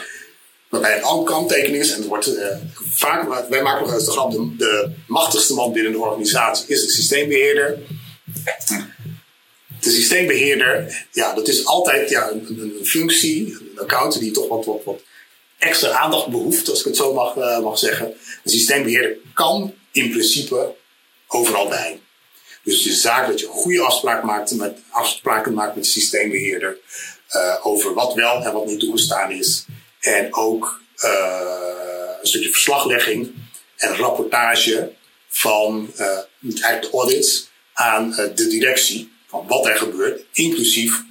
Waarbij een andere kanttekening is, en er wordt eh, vaak, wij maken nog eens de grap, de, machtigste man binnen de organisatie is de systeembeheerder. De systeembeheerder, ja, dat is altijd ja, een, functie, een account die toch wat, wat, wat extra aandacht behoeft, als ik het zo mag, eh, mag zeggen. Een systeembeheerder kan in principe overal bij. Dus het is zaak dat je goede afspraken maakt met, afspraken maakt met de systeembeheerder eh, over wat wel en wat niet toegestaan is. En ook eh, een stukje verslaglegging en rapportage van eh, eigenlijk de audits aan eh, de directie van wat er gebeurt, inclusief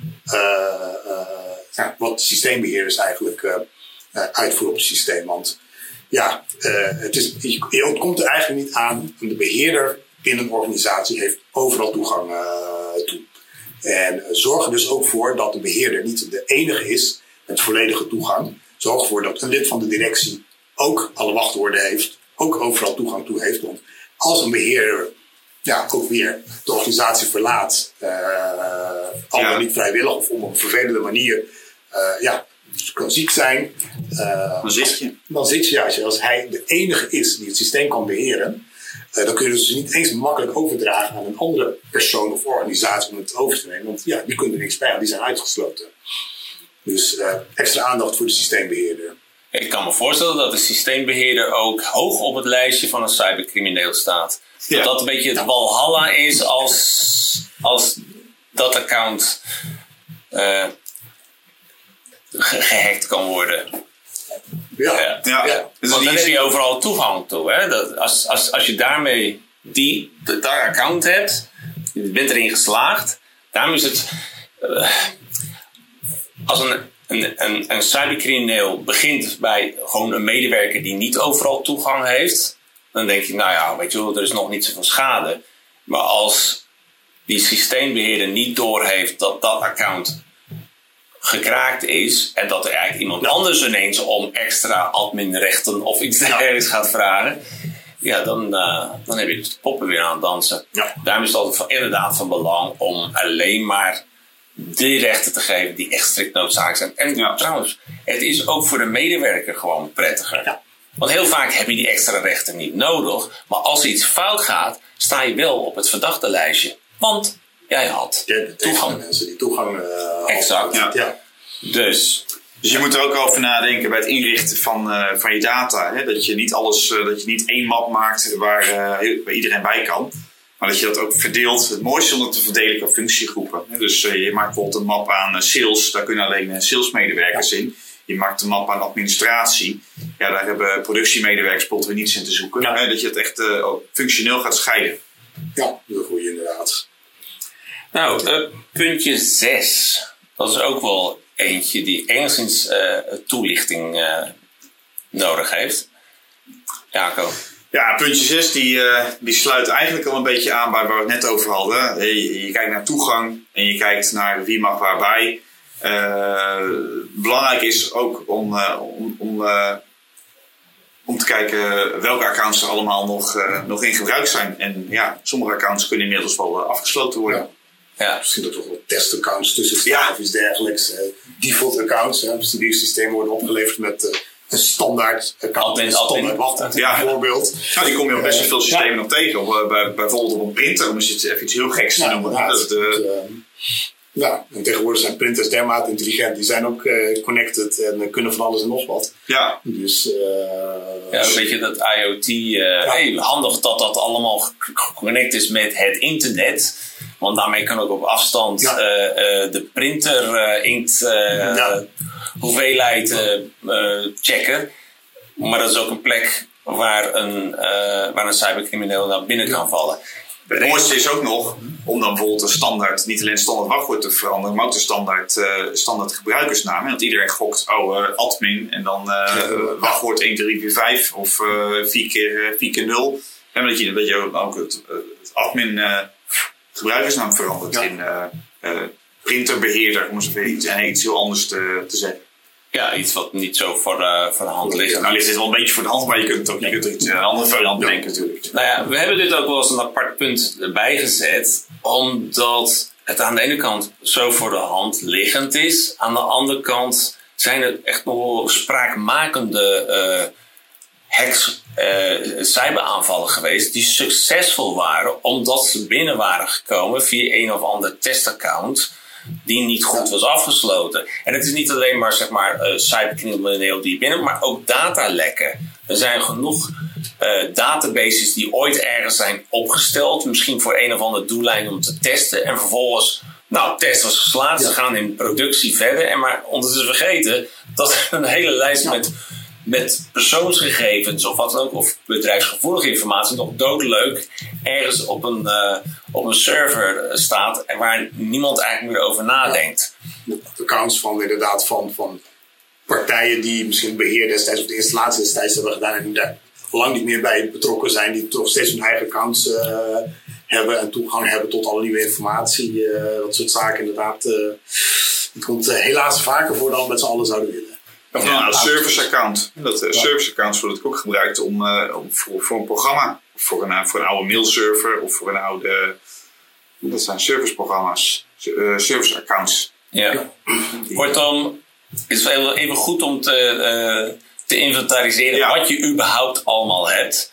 ja, wat de systeembeheerders eigenlijk uitvoeren op het systeem. Want ja, het, is, je, ontkomt er eigenlijk niet aan. De beheerder in een organisatie heeft overal toegang toe. En zorg er dus ook voor dat de beheerder niet de enige is met volledige toegang. Zorg ervoor dat een lid van de directie ook alle wachtwoorden heeft, ook overal toegang toe heeft. Want als een beheerder ja, ook weer de organisatie verlaat, uh, al dan niet vrijwillig of op een vervelende manier, uh, ja, kan ziek zijn. Uh, dan zit je. Dan zit je, als, je, als hij de enige is die het systeem kan beheren, dan kun je dus niet eens makkelijk overdragen aan een andere persoon of organisatie om het over te nemen. Want ja, die kunnen er niks bij, die zijn uitgesloten. Dus extra aandacht voor de systeembeheerder. Ik kan me voorstellen dat de systeembeheerder ook hoog op het lijstje van een cybercrimineel staat. Dat dat een beetje het walhalla is als, als dat account uh, gehackt kan worden. Ja. ja. ja. Dus Want dan heb je overal toegang toe. Hè? Dat als, als, als je daarmee die, dat account hebt, je bent erin geslaagd, daarom is het. Uh, als een een, een, een cybercrimineel begint bij gewoon een medewerker die niet overal toegang heeft, dan denk je, nou ja, weet je wel, er is nog niet zoveel schade. Maar als die systeembeheerder niet doorheeft dat dat account gekraakt is en dat er eigenlijk iemand anders ineens om extra adminrechten of iets dergelijks gaat vragen, ja, dan, uh, dan heb je dus de poppen weer aan het dansen. Ja. Daarom is het altijd van, inderdaad van belang om alleen maar die rechten te geven die echt strikt noodzakelijk zijn. En trouwens, het is ook voor de medewerker gewoon prettiger. Ja. Want heel vaak heb je die extra rechten niet nodig. Maar als er iets fout gaat, sta je wel op het verdachte lijstje. Want jij had toegang. mensen die toegang uh, Exact. Ja. ja. Dus. Dus je moet er ook over nadenken bij het inrichten van, uh, van je data. Hè? Dat je niet alles, uh, dat je niet één map maakt waar, waar iedereen bij kan. Maar dat je dat ook verdeelt. Het mooiste is om dat te verdelen qua functiegroepen. Dus uh, je maakt bijvoorbeeld een map aan sales. Daar kunnen alleen salesmedewerkers in. Je maakt een map aan administratie. Ja, daar hebben productiemedewerkers bijvoorbeeld weer niets in te zoeken. Ja. Dat je het echt uh, functioneel gaat scheiden. Ja, dat is een goede inderdaad. Nou, uh, puntje 6. Dat is ook wel eentje die enigszins toelichting nodig heeft. Jaco. Ja, puntje 6 die, uh, die sluit eigenlijk al een beetje aan bij waar we het net over hadden. Je, je kijkt naar toegang en je kijkt naar wie mag waarbij. Uh, belangrijk is ook om, uh, om, om, om te kijken welke accounts er allemaal nog, nog in gebruik zijn. En ja, sommige accounts kunnen inmiddels wel afgesloten worden. Ja. ja. Misschien dat toch wel testaccounts tussen staan ja. of iets dergelijks. default accounts, hè, systemen worden opgeleverd met een standaard account een standaard wachtwoord ja. bijvoorbeeld. Ja, die kom je op best wel veel systemen ja. nog tegen. Of, uh, bij, bijvoorbeeld op een printer, om eens even iets heel geks te noemen. Dat, uh, ja, en tegenwoordig zijn printers dermate intelligent. Die zijn ook uh, connected en kunnen van alles en nog wat. Ja. Dus, ja, een beetje dat IoT. Ja. Hey, handig dat dat allemaal geconnect is met het internet. Want daarmee kan ook op afstand ja. de printer inkt ja hoeveelheid uh, checken. Maar dat is ook een plek waar een, uh, waar een cybercrimineel naar binnen kan vallen. Het mooiste is ook nog om dan bijvoorbeeld een standaard, niet alleen standaard wachtwoord te veranderen, maar ook de standaard, uh, standaard gebruikersnaam. Want iedereen gokt, oh, uh, admin en dan uh, wachtwoord 1345 of 4 keer, 4 keer 0. En dat je, dat je ook het, het admin gebruikersnaam verandert ja. in printerbeheerder, om even iets, iets heel anders te, te zeggen. Ja, iets wat niet zo voor, uh, voor de hand ligt. Nou ligt het wel een beetje voor de hand, maar je kunt, ook, je kunt iets, een andere variant bedenken natuurlijk. Nou ja, we hebben dit ook wel eens een apart punt erbij gezet. Omdat het aan de ene kant zo voor de hand liggend is. Aan de andere kant zijn er echt nog wel spraakmakende uh, hacks, uh, cyberaanvallen geweest. Die succesvol waren omdat ze binnen waren gekomen via een of ander testaccount die niet goed was afgesloten. En het is niet alleen maar, zeg maar uh, cybercrimineel die binnen, maar ook datalekken. Er zijn genoeg uh, databases die ooit ergens zijn opgesteld, misschien voor een of ander doellijn om te testen. En vervolgens, nou, test was geslaagd, ze gaan in productie verder. En maar ondertussen vergeten dat er een hele lijst met met persoonsgegevens of wat dan ook, of bedrijfsgevoelige informatie, nog doodleuk ergens op een, uh, op een server staat waar niemand eigenlijk meer over nadenkt. De accounts van inderdaad van, van partijen die misschien beheer destijds of de installatie destijds hebben gedaan en daar lang niet meer bij betrokken zijn, die toch steeds hun eigen accounts uh, hebben en toegang hebben tot alle nieuwe informatie. Uh, dat soort zaken inderdaad. Het komt helaas vaker voor dan we met z'n allen zouden willen. Of een service account. Dat, ja. Service accounts worden ook gebruikt om, om voor, voor, een programma. Voor een, voor een oude mailserver of voor een oude. Dat zijn serviceprogramma's. service accounts. Ja. Kortom, het is even goed om te, te inventariseren ja. wat je überhaupt allemaal hebt.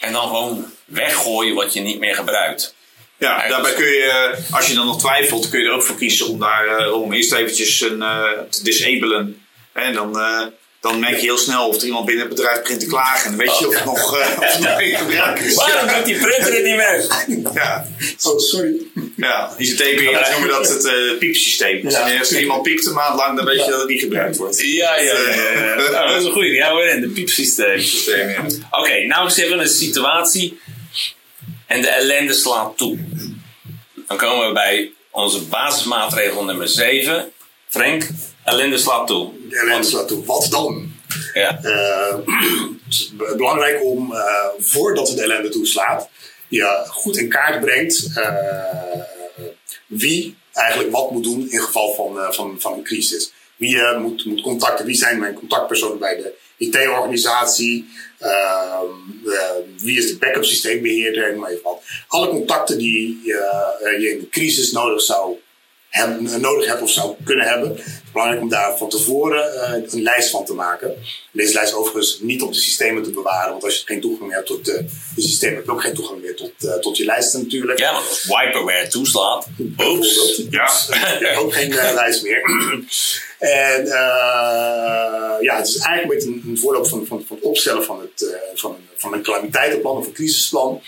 En dan gewoon weggooien wat je niet meer gebruikt. Ja, daarbij kun je, als je dan nog twijfelt, kun je er ook voor kiezen om daar om eerst eventjes een, uh, te disabelen. En dan, uh, dan merk je heel snel of er iemand binnen het bedrijf begint te klagen. En dan weet je of het nog, uh, of het nog in gebruik is. Waarom doet die printer het niet meer? Ja. Oh, sorry. Ja, ICT-beheerders noemen dat het uh, piepsysteem. Dus ja. als iemand piept een maand lang, dan weet je dat het niet gebruikt wordt. Ja, ja, ja. ja. nou, dat is een goede. Ja, we in de piepsysteem. Systeem, ja. Oké, okay, nou eens even een situatie en de ellende slaat toe. Dan komen we bij onze basismaatregel nummer 7. Frank, ellende slaat toe. De ellende slaat toe. Wat dan? Ja. Uh, het is belangrijk om, uh, voordat het ellende toeslaat, je goed in kaart brengt uh, wie eigenlijk wat moet doen in geval van, van, van een crisis. Wie je moet, moet contacten, wie zijn mijn contactpersonen bij de IT-organisatie, wie is de backup systeembeheerder en maar even wat. Alle contacten die je, je in de crisis nodig zou hebben, nodig hebt of zou kunnen hebben. Het is belangrijk om daar van tevoren uh, een lijst van te maken. Deze lijst overigens niet op de systemen te bewaren, want als je geen toegang meer hebt tot de, de systemen, heb je ook geen toegang meer tot, uh, tot je lijsten natuurlijk. Ja, want als wiperware toeslaat, Oeps. Ja. ja. ook geen uh, lijst meer. en ja, het is eigenlijk een, een voorloop van, van, van het opstellen van, het, van, een, van een calamiteitenplan of een crisisplan.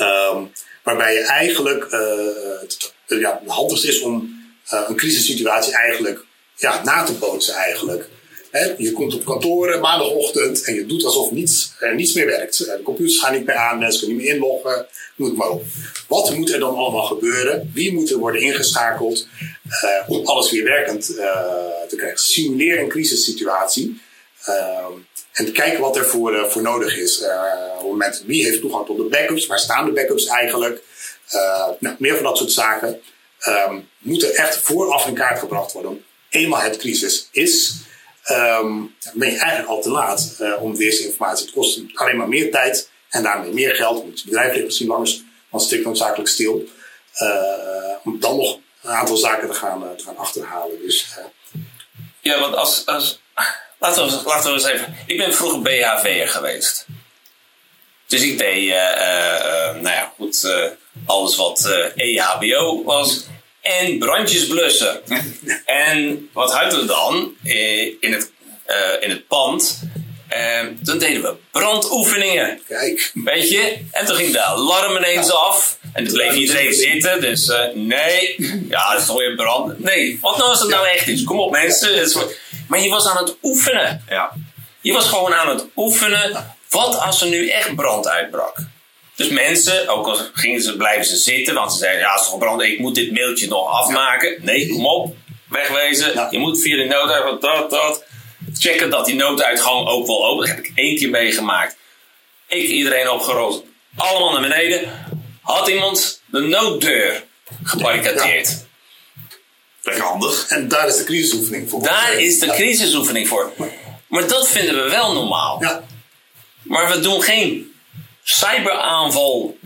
Um, waarbij je eigenlijk het ja, het handigste is om uh, een crisissituatie eigenlijk ja, na te bootsen eigenlijk. Je komt op kantoor maandagochtend en je doet alsof niets, er niets meer werkt. De computers gaan niet meer aan, mensen kunnen niet meer inloggen, noem het maar op. Wat moet er dan allemaal gebeuren? Wie moet er worden ingeschakeld uh, om alles weer werkend uh, te krijgen? Simuleer een crisissituatie en kijken wat er voor, voor nodig is. op het moment wie heeft toegang tot de backups, waar staan de backups eigenlijk? Uh, nou, meer van dat soort zaken um, moeten echt vooraf in kaart gebracht worden. Eenmaal het crisis is, um, ben je eigenlijk al te laat uh, om deze informatie. Het kost alleen maar meer tijd en daarmee meer geld. Het bedrijf ligt misschien langer dan strikt noodzakelijk stil. Uh, om dan nog een aantal zaken te gaan, te gaan achterhalen. Dus, ja, want als, als, laten, we, laten we eens even. Ik ben vroeger BHV'er geweest. Dus ik deed, nou ja, goed alles wat EHBO e was. En brandjes blussen. en wat hadden we dan eh, in het, in het pand? Dan deden we brandoefeningen. Kijk. Weet je? En toen ging de alarm ineens af. En toen bleef iedereen zitten. Dus uh, nee. Ja, dat is toch weer brand. Nee. Wat nou als het nou echt is? Kom op mensen. Maar je was aan het oefenen. Ja. Je was gewoon aan het oefenen. Wat als er nu echt brand uitbrak? Dus mensen, ook al gingen ze, blijven ze zitten, want ze zeiden, ja, is toch brand, ik moet dit mailtje nog afmaken. Nee, kom op, wegwezen. Je moet via de nooduitgang dat, dat. Checken dat die nooduitgang ook wel open Dat heb ik één keer meegemaakt. Ik, iedereen opgerold. Allemaal naar beneden. Had iemand de nooddeur gebarricadeerd. Lekker handig. En daar is de crisisoefening voor. Daar is de crisisoefening voor. Maar dat vinden we wel normaal. Ja. Maar we doen geen cyberaanval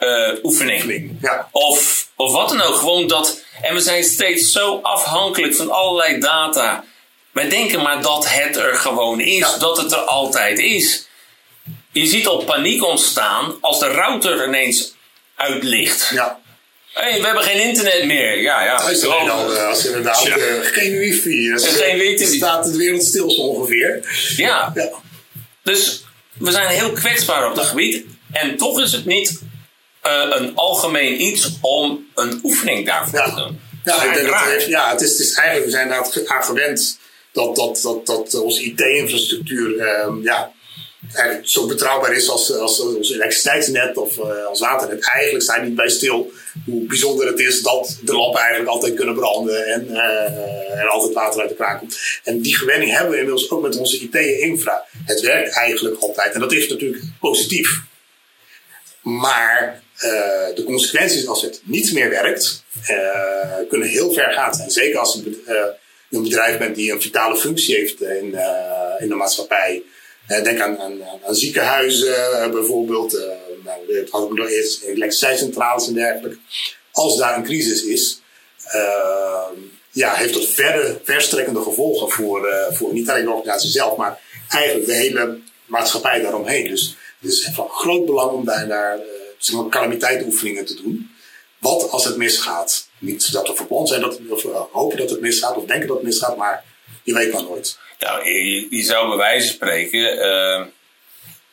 uh, oefening. Ja. Of, of wat dan ook. Gewoon dat. En we zijn steeds zo afhankelijk van allerlei data. Wij denken maar dat het er gewoon is. Dat het er altijd is. Je ziet al paniek ontstaan als de router ineens uitlicht. Ja. hey, we hebben geen internet meer. Ja, ja. Thuis alleen al, uh, als inderdaad ja. uh, geen wifi is. geen wifi. staat de wereld stil ongeveer. Ja. ja. Dus we zijn heel kwetsbaar op dat gebied. En toch is het niet uh, een algemeen iets om een oefening daarvoor ja. te doen. Ja, ik denk dat heeft, ja het, is, het is eigenlijk, we zijn daar aan gewend dat, dat, dat, dat onze IT-infrastructuur um, ja, eigenlijk zo betrouwbaar is als, als, ons elektriciteitsnet of uh, als waternet. Eigenlijk sta je niet bij stil hoe bijzonder het is dat de lampen eigenlijk altijd kunnen branden en er altijd water uit de kraan komt. En die gewenning hebben we inmiddels ook met onze IT en infra. Het werkt eigenlijk altijd en dat is natuurlijk positief. Maar de consequenties als het niet meer werkt, kunnen heel ver gaan. Zeker als je een bedrijf bent die een vitale functie heeft in de maatschappij. Uh, denk aan, aan, ziekenhuizen uh, bijvoorbeeld. Uh, nou, het had ook nog elektriciteitscentrales en dergelijke. Als daar een crisis is, ja, heeft dat verre, verstrekkende gevolgen voor, voor niet alleen de organisatie zelf, maar eigenlijk de hele maatschappij daaromheen. Dus het is van groot belang om daar, daar calamiteitoefeningen te doen. Wat als het misgaat? Niet dat we voor plan zijn dat, of hopen dat het misgaat of denken dat het misgaat, maar je weet maar nooit. Nou, je, je zou bij wijze van spreken, uh,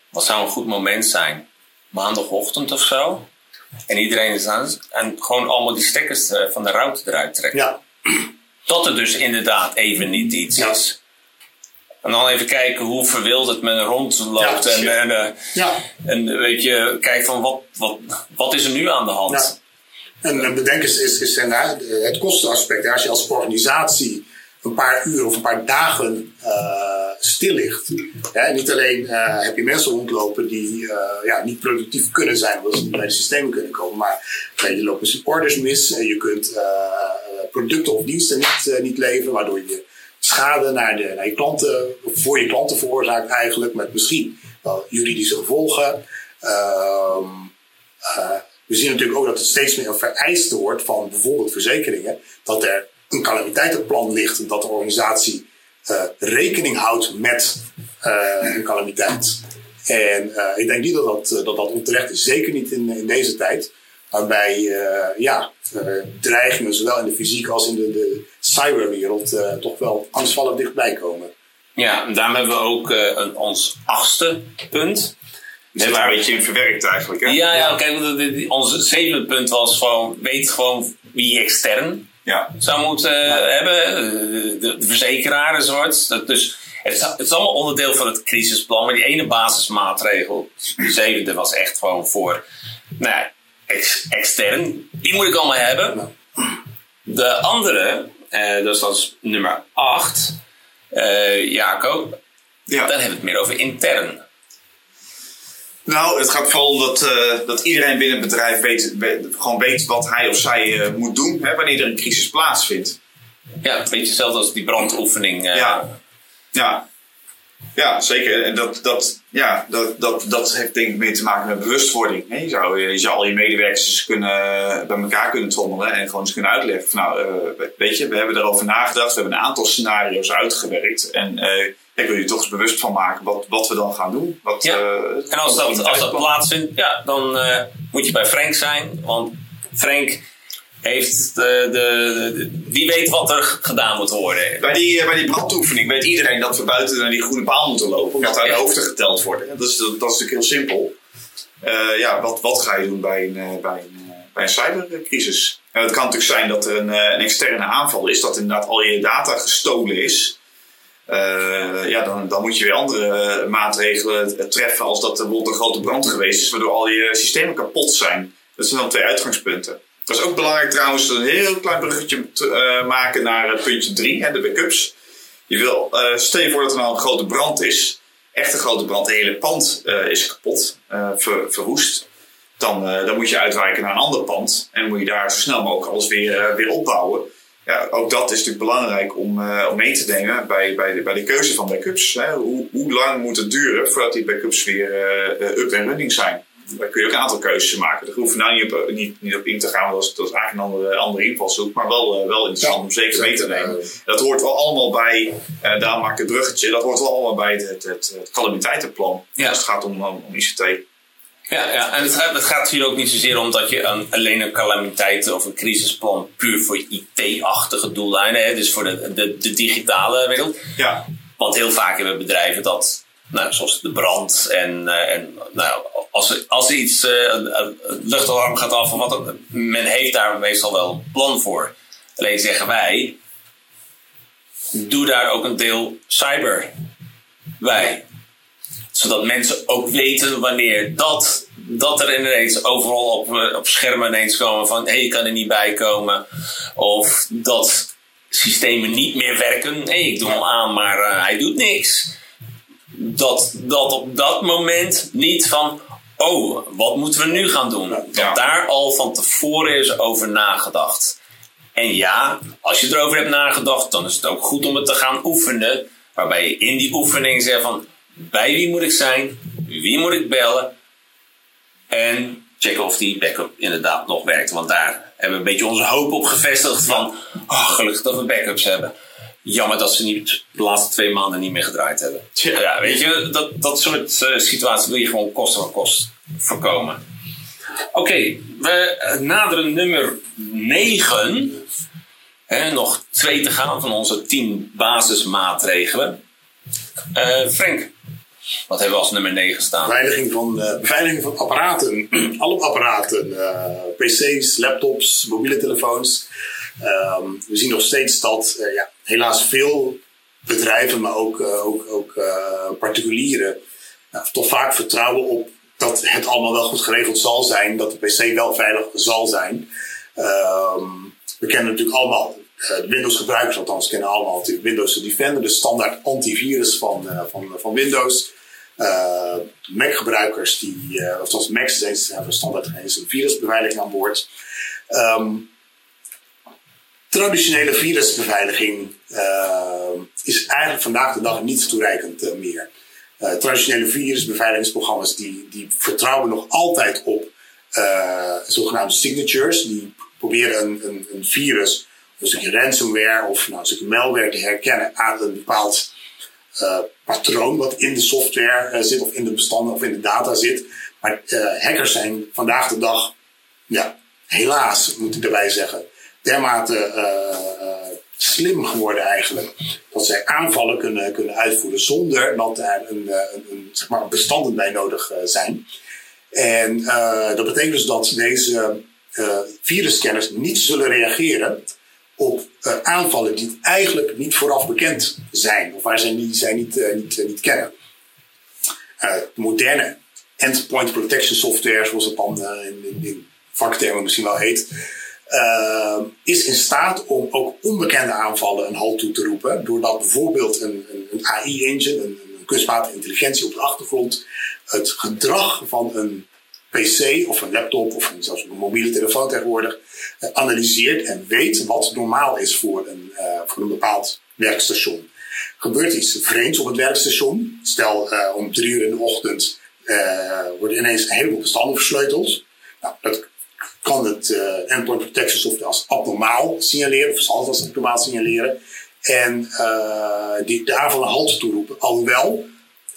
wat zou een goed moment zijn? Maandagochtend of zo. En iedereen is aan en gewoon allemaal die stekkers uh, van de router eruit trekken. Ja. Tot er dus inderdaad even niet iets Ja. is. En dan even kijken hoe verwilderd men rondloopt. Ja, en, en, eh, Ja. en weet je, kijk van wat, wat, wat is er nu aan de hand? Ja. En een bedenk is, is, is inderdaad het kostenaspect. Als je als organisatie een paar uur of een paar dagen uh, stil ligt. Niet alleen uh, heb je mensen rondlopen die uh, ja, niet productief kunnen zijn omdat ze niet bij de systemen kunnen komen, maar je misschien orders mis en je kunt producten of diensten niet, niet leveren, waardoor je schade naar, de, naar je klanten, voor je klanten veroorzaakt eigenlijk, met misschien wel juridische gevolgen. Ehm, we zien natuurlijk ook dat het steeds meer vereist wordt van bijvoorbeeld verzekeringen, dat er een calamiteitenplan ligt, dat de organisatie uh, rekening houdt met uh, een calamiteit. En uh, ik denk niet dat dat, dat dat onterecht is, zeker niet in, in deze tijd, waarbij ja, dreigingen zowel in de fysieke als in de, de cyberwereld toch wel angstvallig dichtbij komen. Ja, en daarom hebben we ook een, ons achtste punt. Zit daar een beetje in verwerkt eigenlijk, hè? Ja, ja, kijk, okay, onze zevende punt was gewoon, weet gewoon wie extern ja. zou moeten ja. hebben. De, de verzekeraar enzovoort. Dus, het is, het is allemaal onderdeel van het crisisplan. Maar die ene basismaatregel, de zevende, was echt gewoon voor nou, ja, ex, extern. Die moet ik allemaal hebben. De andere, uh, dus dat is nummer acht. Uh, Jacob, ja. dan hebben we het meer over intern. Nou, het gaat vooral om dat, uh, dat iedereen binnen het bedrijf weet, weet, gewoon weet wat hij of zij uh, moet doen hè, wanneer er een crisis plaatsvindt. Ja, een beetje hetzelfde als die brandoefening. Uh, ja. ja. Ja, zeker. En dat, dat, ja, dat, dat, dat heeft denk ik mee te maken met bewustwording. Je, zou, je zou al je medewerkers kunnen, bij elkaar kunnen trommelen en gewoon eens kunnen uitleggen. Van, nou, weet je, we hebben erover nagedacht, we hebben een aantal scenario's uitgewerkt. En ik wil je toch eens bewust van maken wat, wat we dan gaan doen. Wat, ja. uh, en als dat, als dat plaatsvindt, ja, dan uh, moet je bij Frank zijn. Want Frank heeft de, de, die weet wat er gedaan moet worden. Bij die, bij die brandoefening weet iedereen dat we buiten naar die groene paal moeten lopen. Omdat daar de hoofden geteld worden. Dat is, dat, is natuurlijk heel simpel. Uh, ja, wat, wat ga je doen bij een, bij een, bij een cybercrisis? het kan natuurlijk zijn dat er een, een externe aanval is. Dat inderdaad al je data gestolen is. Uh, ja, dan, dan moet je weer andere maatregelen treffen als dat bijvoorbeeld een grote brand geweest is, waardoor al je systemen kapot zijn. Dat zijn dan twee uitgangspunten. Dat is ook belangrijk trouwens, een heel klein bruggetje uh, maken naar puntje 3, de backups. Je wil, uh, stel je voor dat er nou een grote brand is, echt een grote brand, het hele pand is kapot, ver, verwoest. Dan, dan moet je uitwijken naar een ander pand en moet je daar zo snel mogelijk alles weer, weer opbouwen ja, ook dat is natuurlijk belangrijk om, om mee te nemen bij, bij, de, bij de keuze van backups. Hè. Hoe, hoe lang moet het duren voordat die backups weer up en running zijn? Daar kun je ook een aantal keuzes maken. Daar hoeven we nou niet op, niet, niet op in te gaan, want dat is, dat is eigenlijk een andere, andere invalshoek. Maar wel, uh, wel interessant ja, om zeker mee te nemen. Dat hoort wel allemaal bij, daar maak ik het bruggetje, dat hoort wel allemaal bij het, het, het, het calamiteitenplan. Ja. Als het gaat om, om, om ICT. Ja, ja, en het gaat, het gaat hier ook niet zozeer om dat je een, alleen een calamiteit of een crisisplan puur voor IT-achtige doeleinden, hè, dus voor de, de, de, digitale wereld. Ja. Want heel vaak hebben bedrijven dat, nou, zoals de brand en, uh, en nou, als als er iets, uh, een luchtalarm gaat af of wat dan, men heeft daar meestal wel een plan voor. Alleen zeggen wij, doe daar ook een deel cyber bij. Zodat mensen ook weten wanneer dat, dat er ineens overal op, eh, op schermen ineens komen van hé, hey, ik kan er niet bij komen. Of dat systemen niet meer werken. Hé, hey, ik doe hem aan, maar uh, hij doet niks. Dat, dat op dat moment niet van oh, wat moeten we nu gaan doen? Dat daar al van tevoren is over nagedacht. En ja, als je erover hebt nagedacht, dan is het ook goed om het te gaan oefenen. Waarbij je in die oefening zegt van, bij wie moet ik zijn? Wie moet ik bellen? En checken of die backup inderdaad nog werkt. Want daar hebben we een beetje onze hoop op gevestigd van, oh, gelukkig dat we backups hebben. Jammer dat ze niet de laatste twee maanden niet meer gedraaid hebben. Ja, weet je, dat, dat soort uh, situaties wil je gewoon kosten wat kost voorkomen. Oké, we naderen nummer 9. He, nog twee te gaan van onze 10 basismaatregelen. Uh, Frank, wat hebben we als nummer 9 staan? Beveiliging van, uh, beveiliging van apparaten. Alle apparaten. Uh, PC's, laptops, mobiele telefoons. Um, we zien nog steeds dat ja, helaas veel bedrijven, maar ook, ook, ook particulieren, toch vaak vertrouwen op dat het allemaal wel goed geregeld zal zijn, dat de PC wel veilig zal zijn. Um, we kennen natuurlijk allemaal uh, Windows gebruikers, althans kennen allemaal Windows Defender, de standaard antivirus van, van, van Windows. Uh, Mac gebruikers, die, of zoals Mac steeds hebben standaard een virusbeveiliging aan boord. Um, traditionele virusbeveiliging is eigenlijk vandaag de dag niet toereikend meer. Uh, traditionele virusbeveiligingsprogramma's die, die vertrouwen nog altijd op zogenaamde signatures. Die proberen een, een, een virus, een stukje ransomware of nou, een stukje malware te herkennen aan een bepaald patroon wat in de software zit of in de bestanden of in de data zit. Maar hackers zijn vandaag de dag, ja, helaas moet ik erbij zeggen, dermate slim geworden eigenlijk. Dat zij aanvallen kunnen, kunnen uitvoeren zonder dat er een, eh, een, een zeg maar bestanden bij nodig eh, zijn. En dat betekent dus dat deze uh, virusscanners niet zullen reageren op aanvallen die eigenlijk niet vooraf bekend zijn. Of waar zij, niet, zij niet, niet, niet kennen. moderne endpoint protection software, zoals het dan in, in, in vaktermen misschien wel heet, uh, is in staat om ook onbekende aanvallen een halt toe te roepen. Doordat bijvoorbeeld een, een, AI-engine, een, kunstmatige intelligentie op de achtergrond, het gedrag van een PC of een laptop of een, zelfs een mobiele telefoon tegenwoordig uh, analyseert en weet wat normaal is voor een, uh, voor een bepaald werkstation. Gebeurt iets vreemds op het werkstation, stel om drie uur in de ochtend worden ineens een heleboel bestanden versleuteld. Nou, dat kan het uh, endpoint protection software als abnormaal signaleren, of zal het als abnormaal signaleren. En uh, die, de aanval een halt toeroepen. Alhoewel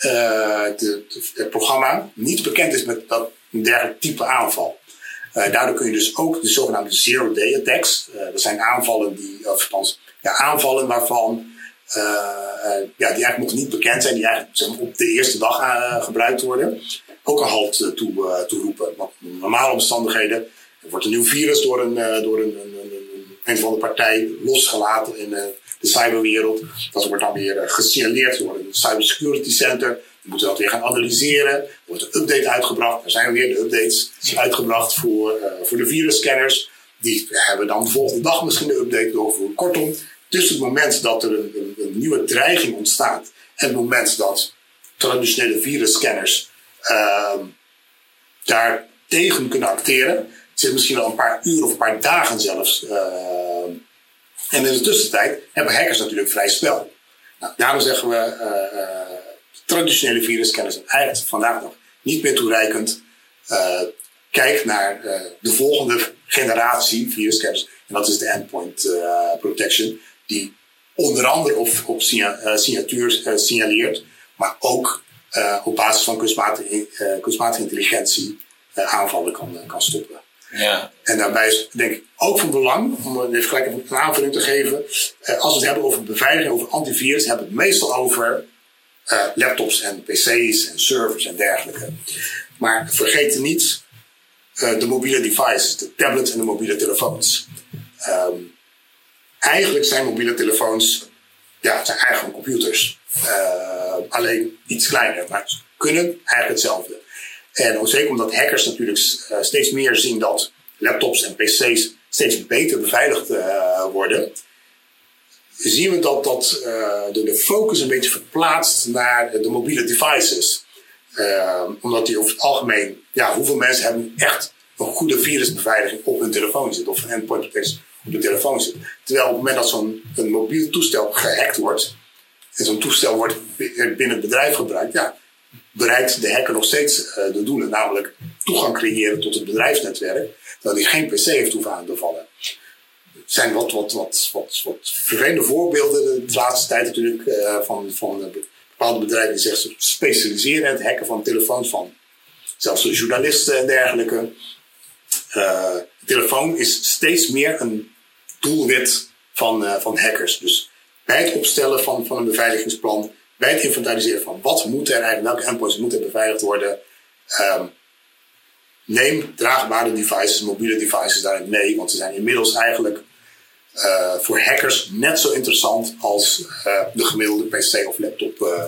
uh, het programma niet bekend is met dat, een dergelijk type aanval. daardoor kun je dus ook de zogenaamde zero-day attacks, dat zijn aanvallen die, of althans, ja, aanvallen waarvan ja, die eigenlijk nog niet bekend zijn, die eigenlijk op de eerste dag gebruikt worden, ook een halt toe, toeroepen. Want normale omstandigheden er wordt een nieuw virus door een, uh, door een, een, een, een, van de partij losgelaten in uh, de cyberwereld. Dat wordt dan weer uh, gesignaleerd door een cybersecurity center. Die moeten dat weer gaan analyseren. Er wordt een update uitgebracht. Er zijn weer de updates uitgebracht voor, voor de virusscanners. Die hebben dan de volgende dag misschien de update doorgevoerd. Kortom, tussen het moment dat er een, nieuwe dreiging ontstaat en het moment dat traditionele virusscanners ehm, daar tegen kunnen acteren, zit misschien wel een paar uur of een paar dagen zelfs. Uh, en in de tussentijd hebben hackers natuurlijk vrij spel. Nou, daarom zeggen we, uh, traditionele viruskennis zijn eigenlijk vandaag nog niet meer toereikend. kijk naar de volgende generatie viruskennis. En dat is de endpoint protection. Die onder andere op, op signatuur signaleert. Maar ook op basis van kunstmatige, kunstmatige intelligentie aanvallen kan, kan stoppen. Ja. En daarbij is denk ik ook van belang, om even gelijk een aanvulling te geven, eh, als we het hebben over beveiliging, over antivirus, hebben we het meestal over uh, laptops en pc's en servers en dergelijke. Maar vergeet niet uh, de mobiele devices, de tablets en de mobiele telefoons. Um, eigenlijk zijn mobiele telefoons, ja, zijn eigenlijk computers. alleen iets kleiner, maar kunnen eigenlijk hetzelfde. En zeker omdat hackers natuurlijk uh, steeds meer zien dat laptops en PC's steeds beter beveiligd uh, worden, zien we dat, dat uh, de, focus een beetje verplaatst naar de mobiele devices. omdat die over het algemeen, ja, hoeveel mensen hebben echt een goede virusbeveiliging op hun telefoon zit of een endpoint protection op de telefoon zit. Terwijl op het moment dat zo'n mobiel toestel gehackt wordt, en zo'n toestel wordt binnen het bedrijf gebruikt, ja, bereikt de hacker nog steeds uh, de doelen, namelijk toegang creëren tot het bedrijfsnetwerk, terwijl hij geen PC heeft hoeven aan te vallen. Er zijn wat, wat, wat, wat, wat vervelende voorbeelden de laatste tijd natuurlijk uh, van, van bepaalde bedrijven die zich specialiseren in het hacken van telefoons van zelfs de journalisten en dergelijke. Uh, de telefoon is steeds meer een doelwit van, van hackers. Dus bij het opstellen van, van een beveiligingsplan, bij het inventariseren van wat moet er eigenlijk, welke endpoints moeten beveiligd worden, um, neem draagbare devices, mobiele devices daarin mee, want ze zijn inmiddels eigenlijk uh, voor hackers net zo interessant als uh, de gemiddelde PC of laptop uh,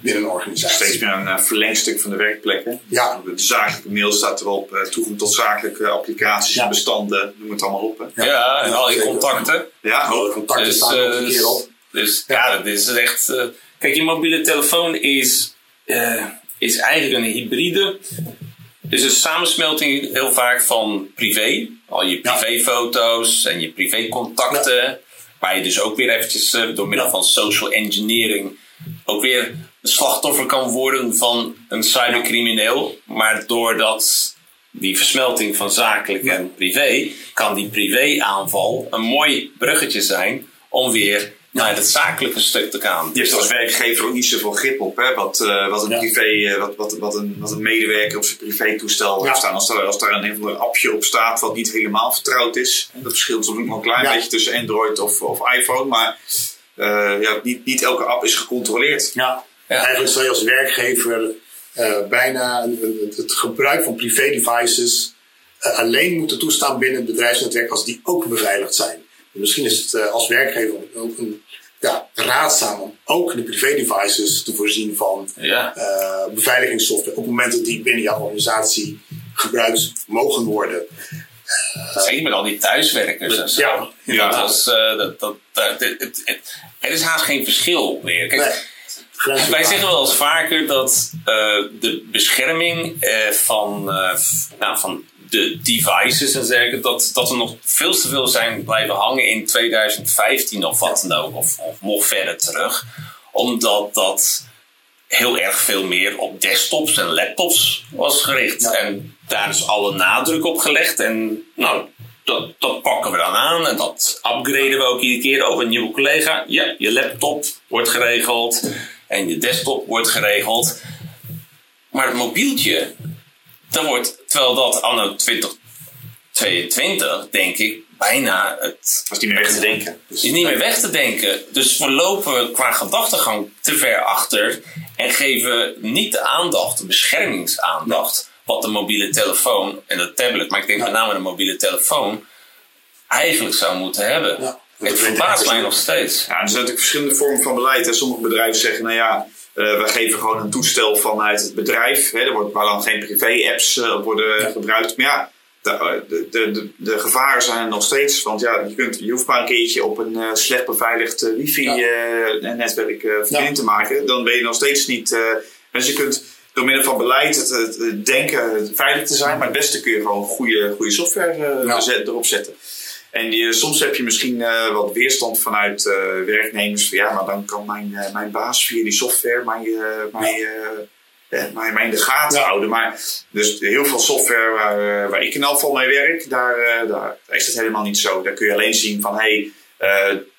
binnen een organisatie. Steeds meer een verlengstuk van de werkplekken. Ja. De zakelijke mail staat erop, toegang tot zakelijke applicaties, ja. bestanden, noem het allemaal op. Hè. Ja, ja, en al je contacten. Ja, alle contacten dus, staan er ook een keer op. Dus ja, dat is echt. Kijk, je mobiele telefoon is, uh, is eigenlijk een hybride. Dus een samensmelting heel vaak van privé. Al je privéfoto's en je privécontacten. Ja. Waar je dus ook weer eventjes uh, door middel van social engineering ook weer slachtoffer kan worden van een cybercrimineel. Maar doordat die versmelting van zakelijk en privé, kan die privé-aanval een mooi bruggetje zijn om weer naar het zakelijke stuk te gaan. Je hebt als werkgever ook niet zoveel grip op hè? Wat, uh, wat, een ja. privé, uh, wat, wat, wat, een, wat een medewerker op zijn privé-toestel ja. heeft staan. Als, daar, als daar een, een appje op staat wat niet helemaal vertrouwd is. Dat verschilt soms nog een klein ja. beetje tussen Android of, of iPhone. Maar uh, ja, niet, niet elke app is gecontroleerd. Ja, eigenlijk zou je als werkgever bijna het gebruik van privé-devices alleen moeten toestaan binnen het bedrijfsnetwerk als die ook beveiligd zijn. Misschien is het uh, als werkgever ook een, ja, raadzaam om ook de privé-devices te voorzien van ja. uh, beveiligingssoftware op het moment dat die binnen jouw organisatie gebruikt mogen worden. Uh, Zeker met al die thuiswerkers en zo. Ja, ja. Dat is, dat, dat, het, het, het, er is haast geen verschil meer. Kijk, nee. Wij zeggen wel eens vaker dat uh, de bescherming uh, van, uh, nou, van de devices en zeggen dat, dat er nog veel te veel zijn blijven hangen in 2015 of wat dan ook, of, of nog verder terug. Omdat dat heel erg veel meer op desktops en laptops was gericht. En daar is alle nadruk op gelegd. En nou, dat, dat pakken we dan aan en dat upgraden we ook iedere keer over een nieuwe collega. Ja, je laptop wordt geregeld en je desktop wordt geregeld. Maar het mobieltje, dan wordt, terwijl dat anno 2022, denk ik, bijna het. Was niet meer weg te denken. Dus is niet meer weg te denken. Dus we lopen qua gedachtegang te ver achter en geven niet de aandacht, de beschermingsaandacht, wat de mobiele telefoon en de tablet, maar ik denk met name de mobiele telefoon, eigenlijk zou moeten hebben. Ja. Het verbaast mij nog steeds. Ja, er zijn natuurlijk verschillende vormen van beleid. Hè. Sommige bedrijven zeggen, nou ja, uh, we geven gewoon een toestel vanuit het bedrijf. Hè. Er wordt, waar dan geen privé-apps uh, worden ja. gebruikt. Maar ja, de, de, de, de, gevaren zijn er nog steeds. Want ja, je, kunt, je hoeft maar een keertje op een uh, slecht beveiligd wifi-netwerk ja. te maken. Dan ben je nog steeds niet... dus je kunt door middel van beleid het, het, het denken veilig te zijn. Maar het beste kun je gewoon goede, goede software erop zetten. En die, soms heb je misschien uh, wat weerstand vanuit uh, werknemers. Van, ja, maar dan kan mijn, uh, mijn baas via die software mij, mij, mij, mij in de gaten ja. houden. Maar dus heel veel software waar, waar ik in elk geval mee werk, daar, daar is het helemaal niet zo. Daar kun je alleen zien van hey,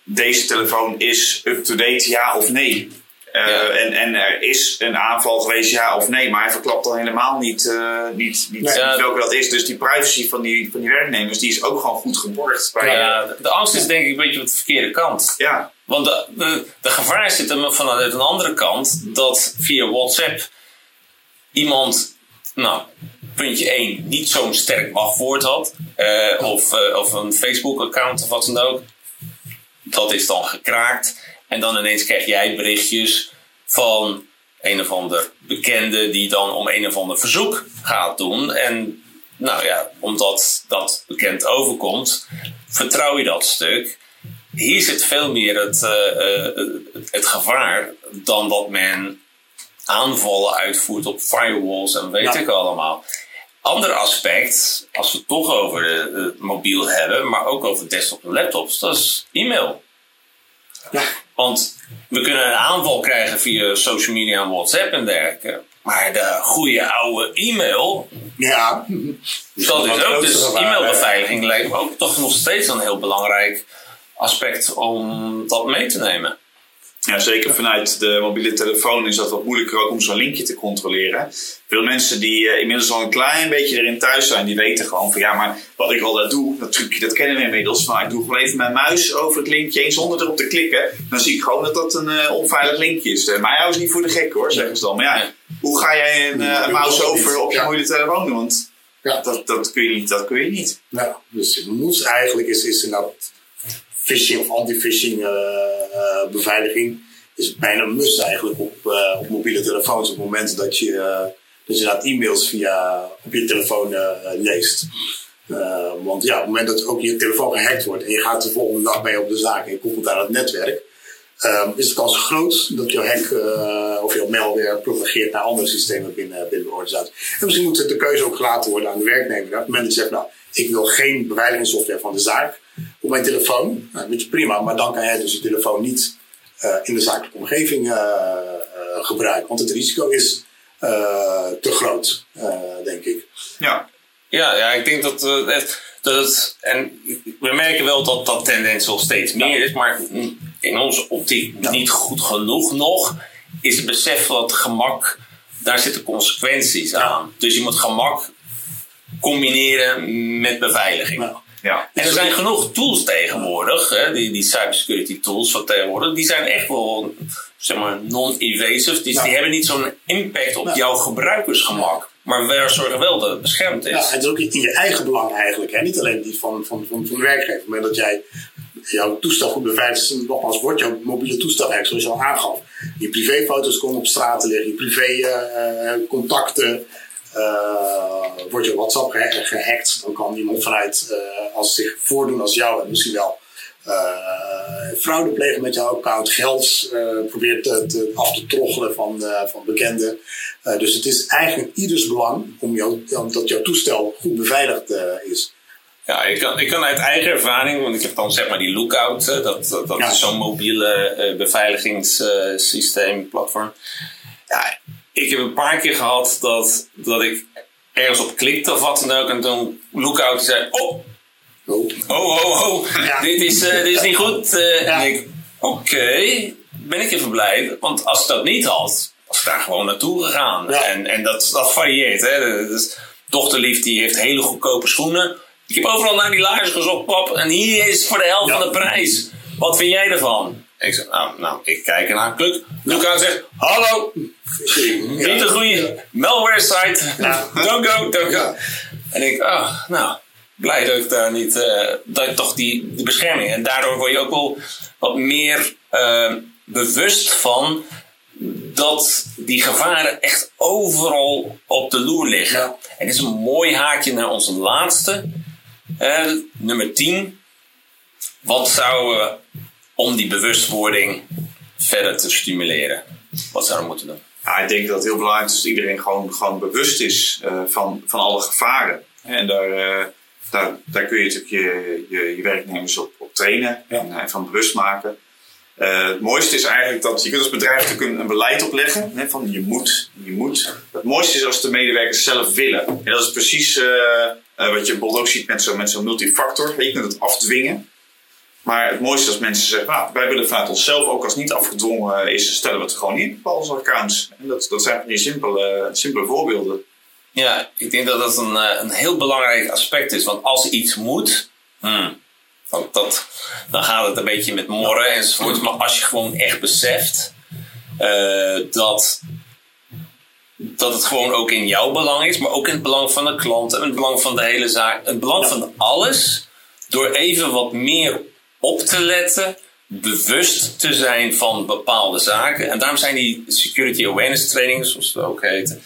deze telefoon is up-to-date, ja of nee. Uh, ja. en, en er is een aanval geweest, ja of nee, maar hij verklapt dan helemaal niet, uh, niet, niet, nee, ja. welke dat is. Dus die privacy van die, van die werknemers die is ook gewoon goed geborgd. Bij ja, de, de angst is denk ik een beetje op de verkeerde kant. Ja. Want de, de, de gevaar zit er vanuit een andere kant dat via WhatsApp iemand, nou, puntje 1, niet zo'n sterk wachtwoord had. Uh, of, of een Facebook-account of wat dan ook. Dat is dan gekraakt. En dan ineens krijg jij berichtjes van een of ander bekende die dan om een of ander verzoek gaat doen. En nou ja, omdat dat bekend overkomt, vertrouw je dat stuk. Hier zit veel meer het, uh, het gevaar dan dat men aanvallen uitvoert op firewalls en weet ik allemaal. Ander aspect, als we het toch over het mobiel hebben, maar ook over desktop en laptops, dat is e-mail. Ja. Want we kunnen een aanval krijgen via social media en WhatsApp en dergelijke. Maar de goede oude e-mail. Ja. Dat is ook. Dus e-mailbeveiliging lijkt me ook toch nog steeds een heel belangrijk aspect om dat mee te nemen. Ja, zeker vanuit de mobiele telefoon is dat wat moeilijker ook om zo'n linkje te controleren. Veel mensen die uh, inmiddels al een klein beetje erin thuis zijn, die weten gewoon van ja, maar wat ik al dat doe, dat trucje, dat kennen we inmiddels. Van, ik doe gewoon even mijn muis over het linkje heen zonder erop te klikken. Dan zie ik gewoon dat dat een uh, onveilig linkje is. Uh, maar jou is niet voor de gek hoor, zeggen ze dan. Maar ja, hoe ga jij een, een mouse over op je ja. mobiele telefoon doen? Want ja. dat, dat, kun je niet, dat kun je niet. Ja, dus het moet eigenlijk is, is inderdaad phishing of anti-phishing uh, uh, beveiliging is bijna een must eigenlijk op, uh, op mobiele telefoons op het moment dat je, dat je e-mails via op je telefoon leest. want ja, op het moment dat ook je telefoon gehackt wordt en je gaat de volgende dag mee op de zaak en je koppelt aan het netwerk, um, is de kans groot dat jouw hack uh, of jouw malware propageert naar andere systemen binnen, binnen de organisatie. En misschien moet de keuze ook gelaten worden aan de werknemer. Op het moment dat je zegt, nou, ik wil geen beveiligingssoftware van de zaak op mijn telefoon. Nou, dat is prima, maar dan kan jij dus je telefoon niet uh, in de zakelijke omgeving uh, gebruiken. Want het risico is te groot, denk ik. Ja. Ja, ja, ik denk dat, dat het, en we merken wel dat dat tendens al steeds meer is, maar in onze optiek niet goed genoeg nog, is het besef dat gemak, daar zitten consequenties aan. Dus je moet gemak combineren met beveiliging. Ja. En er zijn genoeg tools tegenwoordig, hè, die, die cybersecurity tools van tegenwoordig, die zijn echt wel zeg maar, non-invasive. Dus die hebben niet zo'n impact op jouw gebruikersgemak. Maar we zorgen wel dat het beschermd is. Ja, het is ook in je eigen belang eigenlijk. Hè? Niet alleen die van, van, van, van de werkgever. Moment dat jij jouw toestel goed beveiligd nogmaals wordt jouw mobiele toestel eigenlijk, zoals je al aangaf. Je privéfoto's komen op straat liggen, je privécontacten. Uh, uh, wordt je WhatsApp gehackt, dan kan iemand vanuit, uh, als zich voordoen als jou, en misschien wel fraude plegen met jouw account, geld probeert te, af te troggelen van, van bekenden. dus het is eigenlijk ieders belang om jou, dat jouw toestel goed beveiligd is. Ja, ik kan, ik kan uit eigen ervaring, want ik heb dan zeg maar die Lookout, dat, dat, dat is zo'n mobiele uh, beveiligingssysteem, platform. Ja, ik heb een paar keer gehad dat, dat ik ergens op klikte of wat dan ook, en toen Lookout zei: Oh, oh, oh, oh, oh dit, is, uh, dit is niet goed. Uh, ja. En ik: Oké, ben ik even blij, want als ik dat niet had, was ik daar gewoon naartoe gegaan. Ja. En, en dat, dat varieert. Hè. Dus, dochterlief die heeft hele goedkope schoenen. Ik heb overal naar die laarzen gezocht, pap. En hier is voor de helft van de prijs. Wat vind jij ervan? Ik zeg, nou, nou ik kijk ernaar. Kluk. Luca zegt, hallo. Niet een goede malware site. don't go, don't go. En ik, ah, nou, blij dat ik daar niet, uh, dat toch die, die bescherming. En daardoor word je ook wel wat meer uh, bewust van dat die gevaren echt overal op de loer liggen. Ja. En dit is een mooi haakje naar onze laatste en nummer 10. Wat zouden we om die bewustwording verder te stimuleren? Wat zouden we moeten doen? Ja, ik denk dat het heel belangrijk is dat iedereen gewoon, gewoon bewust is uh, van, van alle gevaren. En daar, uh, daar, daar kun je natuurlijk je, je, je werknemers op, op trainen en, en, van bewust maken. Het mooiste is eigenlijk dat je kunt als bedrijf natuurlijk een, een beleid opleggen. Hè, van je moet, je moet. Het mooiste is als de medewerkers zelf willen. En dat is precies wat je bijvoorbeeld ook ziet met zo'n met zo'n multifactor. Je kunt het afdwingen. Maar het mooiste is als mensen zeggen, nou, wij willen vanuit onszelf, ook als niet afgedwongen is, stellen we het gewoon in op onze accounts. En dat, dat zijn die simpele, simpele voorbeelden. Ja, ik denk dat dat een, eh, een heel belangrijk aspect is. Want als iets moet, hmm, want dat, dan gaat het een beetje met morren enzovoort. Maar als je gewoon echt beseft uh, dat dat het gewoon ook in jouw belang is, maar ook in het belang van de klant en het belang van de hele zaak. Het belang van alles, door even wat meer op te letten, bewust te zijn van bepaalde zaken. En daarom zijn die security awareness trainings, zoals ze ook heten,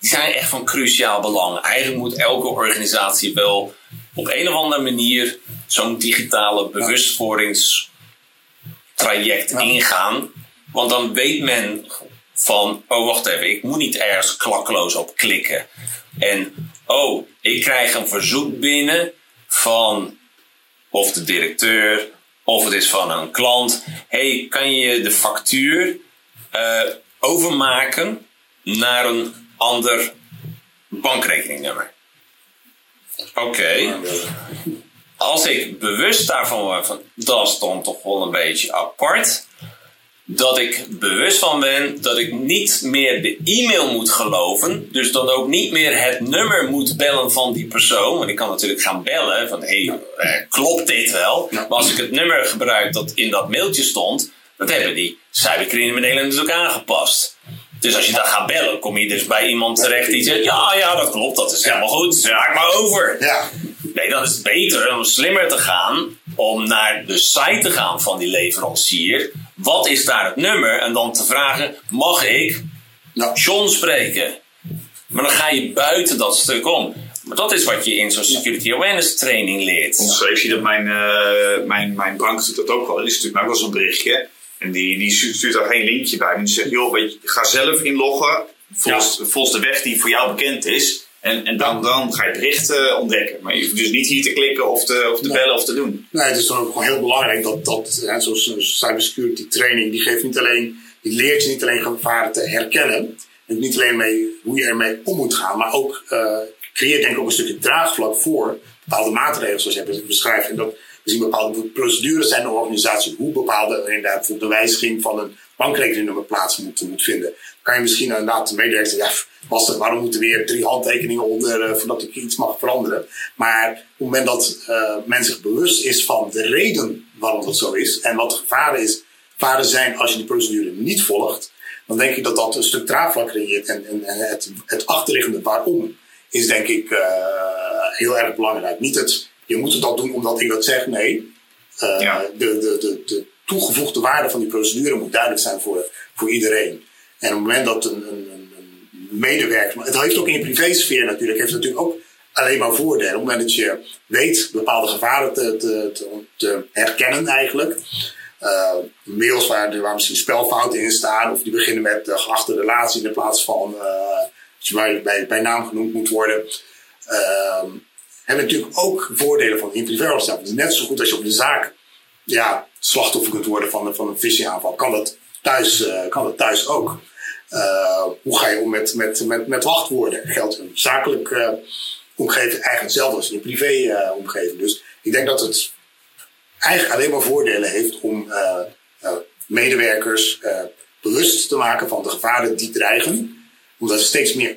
die zijn echt van cruciaal belang. Eigenlijk moet elke organisatie wel op een of andere manier zo'n digitale bewustwordingstraject ingaan. Want dan weet men van, oh wacht even, ik moet niet ergens klakkeloos op klikken. En oh, ik krijg een verzoek binnen van of de directeur of het is van een klant. hey, kan je de factuur uh, overmaken naar een ander bankrekeningnummer? Oké. Als ik bewust daarvan word, dat dan toch wel een beetje apart dat ik bewust van ben dat ik niet meer de e-mail moet geloven. Dus dan ook niet meer het nummer moet bellen van die persoon. Want ik kan natuurlijk gaan bellen van hé, hey, eh, klopt dit wel? Maar als ik het nummer gebruik dat in dat mailtje stond, dat hebben die cybercriminelen natuurlijk aangepast. Dus als je dan gaat bellen, kom je dus bij iemand terecht die zegt: Ja, ja, dat klopt, dat is helemaal goed, raak maar over. Ja. Nee, dan is het beter om slimmer te gaan om naar de site te gaan van die leverancier. Wat is daar het nummer? En dan te vragen: mag ik John spreken? Maar dan ga je buiten dat stuk om. Maar dat is wat je in zo'n security awareness training leert. ik zie dat mijn, uh, mijn, mijn bank doet dat ook wel. Die stuurt mij ook wel zo'n berichtje. En die, die stuurt daar geen linkje bij. Maar die zegt, joh, weet je, ga zelf inloggen volgens, volgens de weg die voor jou bekend is. En, en dan, dan ga je berichten ontdekken. Maar je hoeft dus niet hier te klikken of te, of te bellen of te doen. Nee, het is dan ook gewoon heel belangrijk dat, dat hè, zoals cybersecurity training, die geeft niet alleen, die leert je niet alleen gevaren te herkennen. En niet alleen mee, hoe je ermee om moet gaan, maar ook uh, creëert denk ik ook een stukje draagvlak voor bepaalde maatregelen zoals je beschrijft. En dat we zien bepaalde procedures zijn in de organisatie, hoe bepaalde inderdaad bijvoorbeeld de wijziging van een bankrekeningnummer plaats moet, moet vinden. Dan kan je misschien inderdaad de medewerker zeggen, ja, lastig, waarom moeten weer drie handtekeningen onder uh, voordat ik iets mag veranderen? Maar op het moment dat uh, men zich bewust is van de reden waarom dat zo is en wat de gevaren, is, gevaren zijn als je die procedure niet volgt, dan denk ik dat dat een stuk draagvlak creëert. En, en, en het, het achterliggende waarom is denk ik uh, heel erg belangrijk. Niet het, je moet het dat doen omdat ik dat zeg, nee. Ja. de, de, de, de toegevoegde waarde van die procedure moet duidelijk zijn voor, voor iedereen. En op het moment dat een, een, een medewerker, het heeft ook in je privésfeer natuurlijk, heeft natuurlijk ook alleen maar voordelen. Op het moment dat je weet bepaalde gevaren te, te, te, herkennen eigenlijk. Uh, mails waar, waar misschien spelfouten in staan, of die beginnen met uh, geachte relatie in plaats van uh, je bij, bij naam genoemd moet worden. Hebben natuurlijk ook voordelen van in privé Net zo goed als je op de zaak ja, slachtoffer kunt worden van, van een phishing-aanval, kan dat thuis, uh, kan dat thuis ook. Uh, hoe ga je om met, met, met, met wachtwoorden? Geldt een zakelijk uh, omgeving eigenlijk hetzelfde als in een privé omgeving. Dus ik denk dat het eigenlijk alleen maar voordelen heeft om medewerkers bewust te maken van de gevaren die dreigen. Omdat steeds meer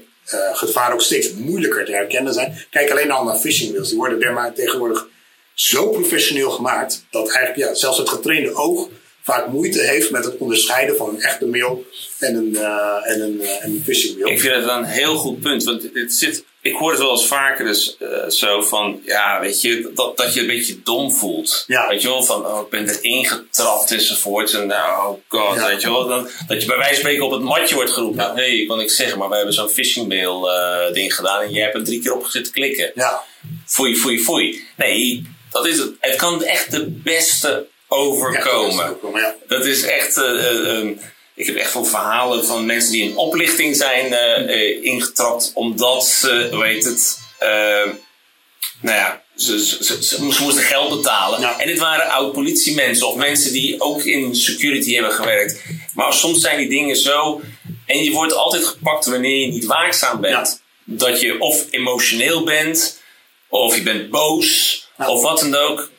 gevaren ook steeds moeilijker te herkennen zijn. Kijk alleen al naar phishing mails. Die worden tegenwoordig zo professioneel gemaakt dat eigenlijk ja, zelfs het getrainde oog vaak moeite heeft met het onderscheiden van een echte mail en een, uh, en een, uh, en een phishing mail. Ik vind het een heel goed punt, want het zit, ik hoor het wel eens vaker dus, uh, zo van, ja, weet je, dat, dat je een beetje dom voelt. Ja. Weet je wel, van, oh, ik ben er ingetrapt enzovoorts en nou, oh god, ja. weet je wel. Dan, dat je bij wijze van spreken op het matje wordt geroepen. Hé, hey, ik kan ik zeggen, maar we hebben zo'n phishing mail ding gedaan en jij hebt er drie keer op gezet klikken. Ja. Foei, foei, foei. Nee, dat is het. Het kan echt de beste overkomen. Ja, dat is echt. Uh, ik heb echt veel verhalen van mensen die in oplichting zijn uh, ingetrapt omdat ze, weet het, nou ja, ze, ze, ze, ze, moesten geld betalen. En dit waren oud politiemensen of mensen die ook in security hebben gewerkt. Maar soms zijn die dingen zo. En je wordt altijd gepakt wanneer je niet waakzaam bent. Dat je of emotioneel bent, of je bent boos, of wat dan ook.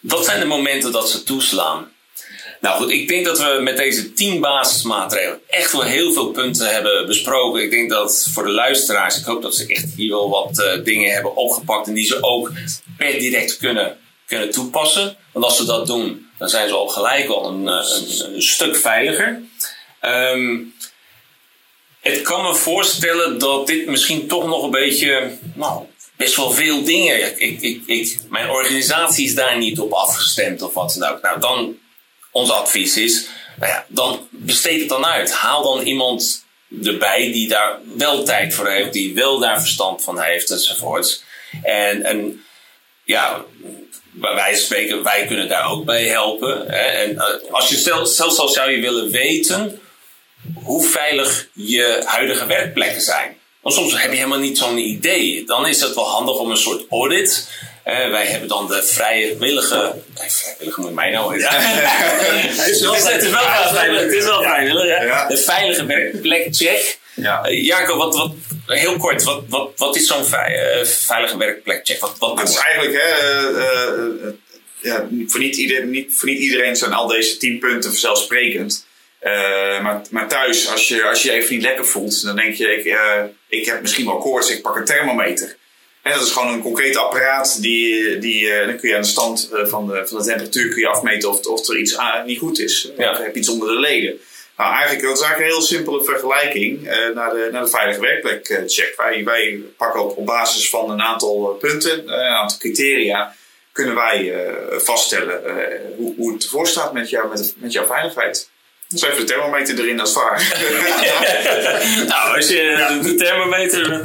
Dat zijn de momenten dat ze toeslaan. Nou goed, ik denk dat we met deze tien basismaatregelen echt wel heel veel punten hebben besproken. Ik denk dat voor de luisteraars, ik hoop dat ze echt hier wel wat uh, dingen hebben opgepakt en die ze ook per direct kunnen, kunnen toepassen. Want als ze dat doen, dan zijn ze al gelijk al een, eh, stuk veiliger. Um, het kan me voorstellen dat dit misschien toch nog een beetje nou, best wel veel dingen. Ik, ik, ik, mijn organisatie is daar niet op afgestemd of wat dan ook. Nou, dan ons advies is, nou ja, dan besteed het dan uit. Haal dan iemand erbij die daar wel tijd voor heeft, die wel daar verstand van heeft enzovoorts. En, en ja, van spreken, wij kunnen daar ook bij helpen. En uh, als je zelfs, zelfs zou je willen weten hoe veilig je huidige werkplekken zijn. Want soms heb je helemaal niet zo'n idee. Dan is het wel handig om een soort audit. Uh, wij hebben dan de vrijwillige. Nee, vrijwillige moet mij nou. Ja. het is wel vrijwillig. Het is wel vrijwillig. De veilige werkplekcheck. Ja. Uh, Jacob, wat, wat, heel kort, wat, wat, wat is zo'n vrij, uh, veilige werkplekcheck? Wat, wat het is eigenlijk, hè, ja, voor, niet iedereen, niet, voor niet iedereen zijn al deze tien punten vanzelfsprekend. Maar, maar thuis, als je, als je je even niet lekker voelt, dan denk je, ik, ik heb misschien wel koorts, ik pak een thermometer. En dat is gewoon een concreet apparaat. Die, die, uh, dan kun je aan de stand van, de, van de temperatuur kun je afmeten of, of er iets niet goed is. Ja. Of heb je iets onder de leden. Nou, eigenlijk, dat is eigenlijk een heel simpele vergelijking naar, de, naar de veilige werkplek check. Wij, wij pakken op, op basis van een aantal punten, een aantal criteria, kunnen wij vaststellen hoe, hoe het ervoor staat met, jou, met, met jouw veiligheid. Dus even de thermometer erin als vaar. nou, als je de thermometer.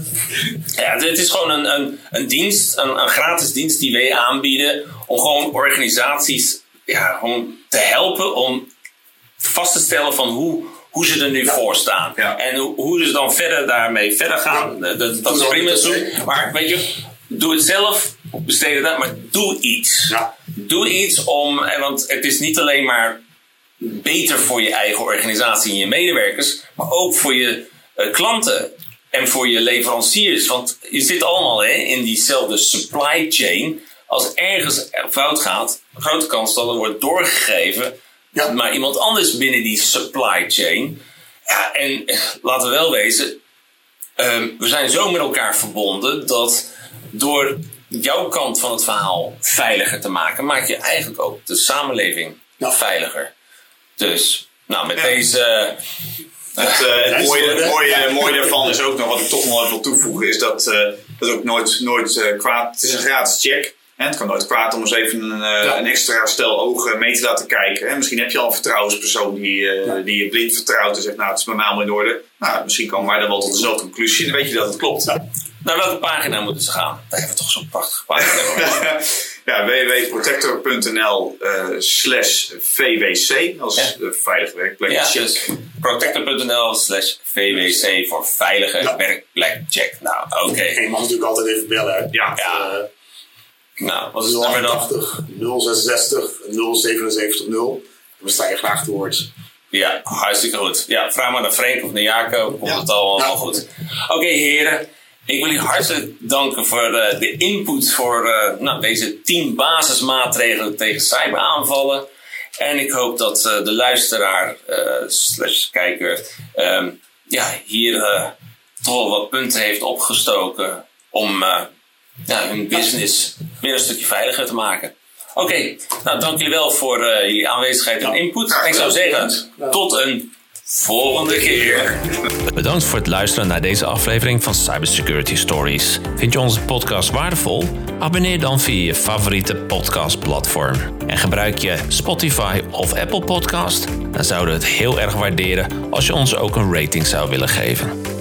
Ja, dit is gewoon een, een, een dienst, een, een gratis dienst die wij aanbieden. Om gewoon organisaties ja, gewoon te helpen om vast te stellen van hoe, hoe ze er nu voor staan. En hoe, hoe ze dan verder daarmee verder gaan. Dat, dat is prima zo. Maar weet je, doe het zelf, besteed het maar doe iets. Doe iets om, want het is niet alleen maar beter voor je eigen organisatie en je medewerkers, maar ook voor je uh, klanten en voor je leveranciers. Want je zit allemaal hè, in diezelfde supply chain. Als ergens fout gaat, grote kans dat er wordt doorgegeven ja. maar iemand anders binnen die supply chain. Ja, en eh, laten we wel wezen, um, we zijn zo met elkaar verbonden dat door jouw kant van het verhaal veiliger te maken, maak je eigenlijk ook de samenleving ja. veiliger. Dus, nou, met deze. Het, uh, het, mooie, het, mooie, het mooie daarvan is ook nog, wat ik toch nog even wil toevoegen, is dat uh, dat ook nooit, nooit uh, kwaad. Het is een gratis check. Hè? Het kan nooit kwaad om eens even een, ja. een extra stel ogen mee te laten kijken. Hè? Misschien heb je al een vertrouwenspersoon die, ja. die je blind vertrouwt en zegt, nou, het is bij mij allemaal in orde. Nou, misschien komen wij dan wel tot dezelfde conclusie en dan weet je dat het klopt. Naar welke pagina moeten ze gaan? Daar hebben we toch zo'n prachtige pagina. ja, www.protector.nl uh, slash VWC als ja. veilige werkplek ja, check. Dus protector.nl slash VWC voor veilige ja. werkplek check. Nou, oké. Okay. En je mag natuurlijk altijd even bellen. Hè? Ja. ja. Uh, nou, wat is het nummer dan? 066 0770. Dan sta je graag te woord. Ja, hartstikke goed. Ja, vraag maar naar Frank of naar Jacob. Komt het al, al goed. Oké, okay, heren. Ik wil u hartelijk danken voor uh, de input voor uh, nou, deze 10 basismaatregelen tegen cyberaanvallen. En ik hoop dat uh, de luisteraar slash kijker um, ja, hier toch wel wat punten heeft opgestoken om ja, hun business weer een stukje veiliger te maken. Oké, okay, nou dank jullie wel voor jullie aanwezigheid en input. Ik zou zeggen, tot een volgende keer. Bedankt voor het luisteren naar deze aflevering van Cybersecurity Stories. Vind je onze podcast waardevol? Abonneer dan via je favoriete podcastplatform. En gebruik je Spotify of Apple Podcast? Dan zouden we het heel erg waarderen als je ons ook een rating zou willen geven.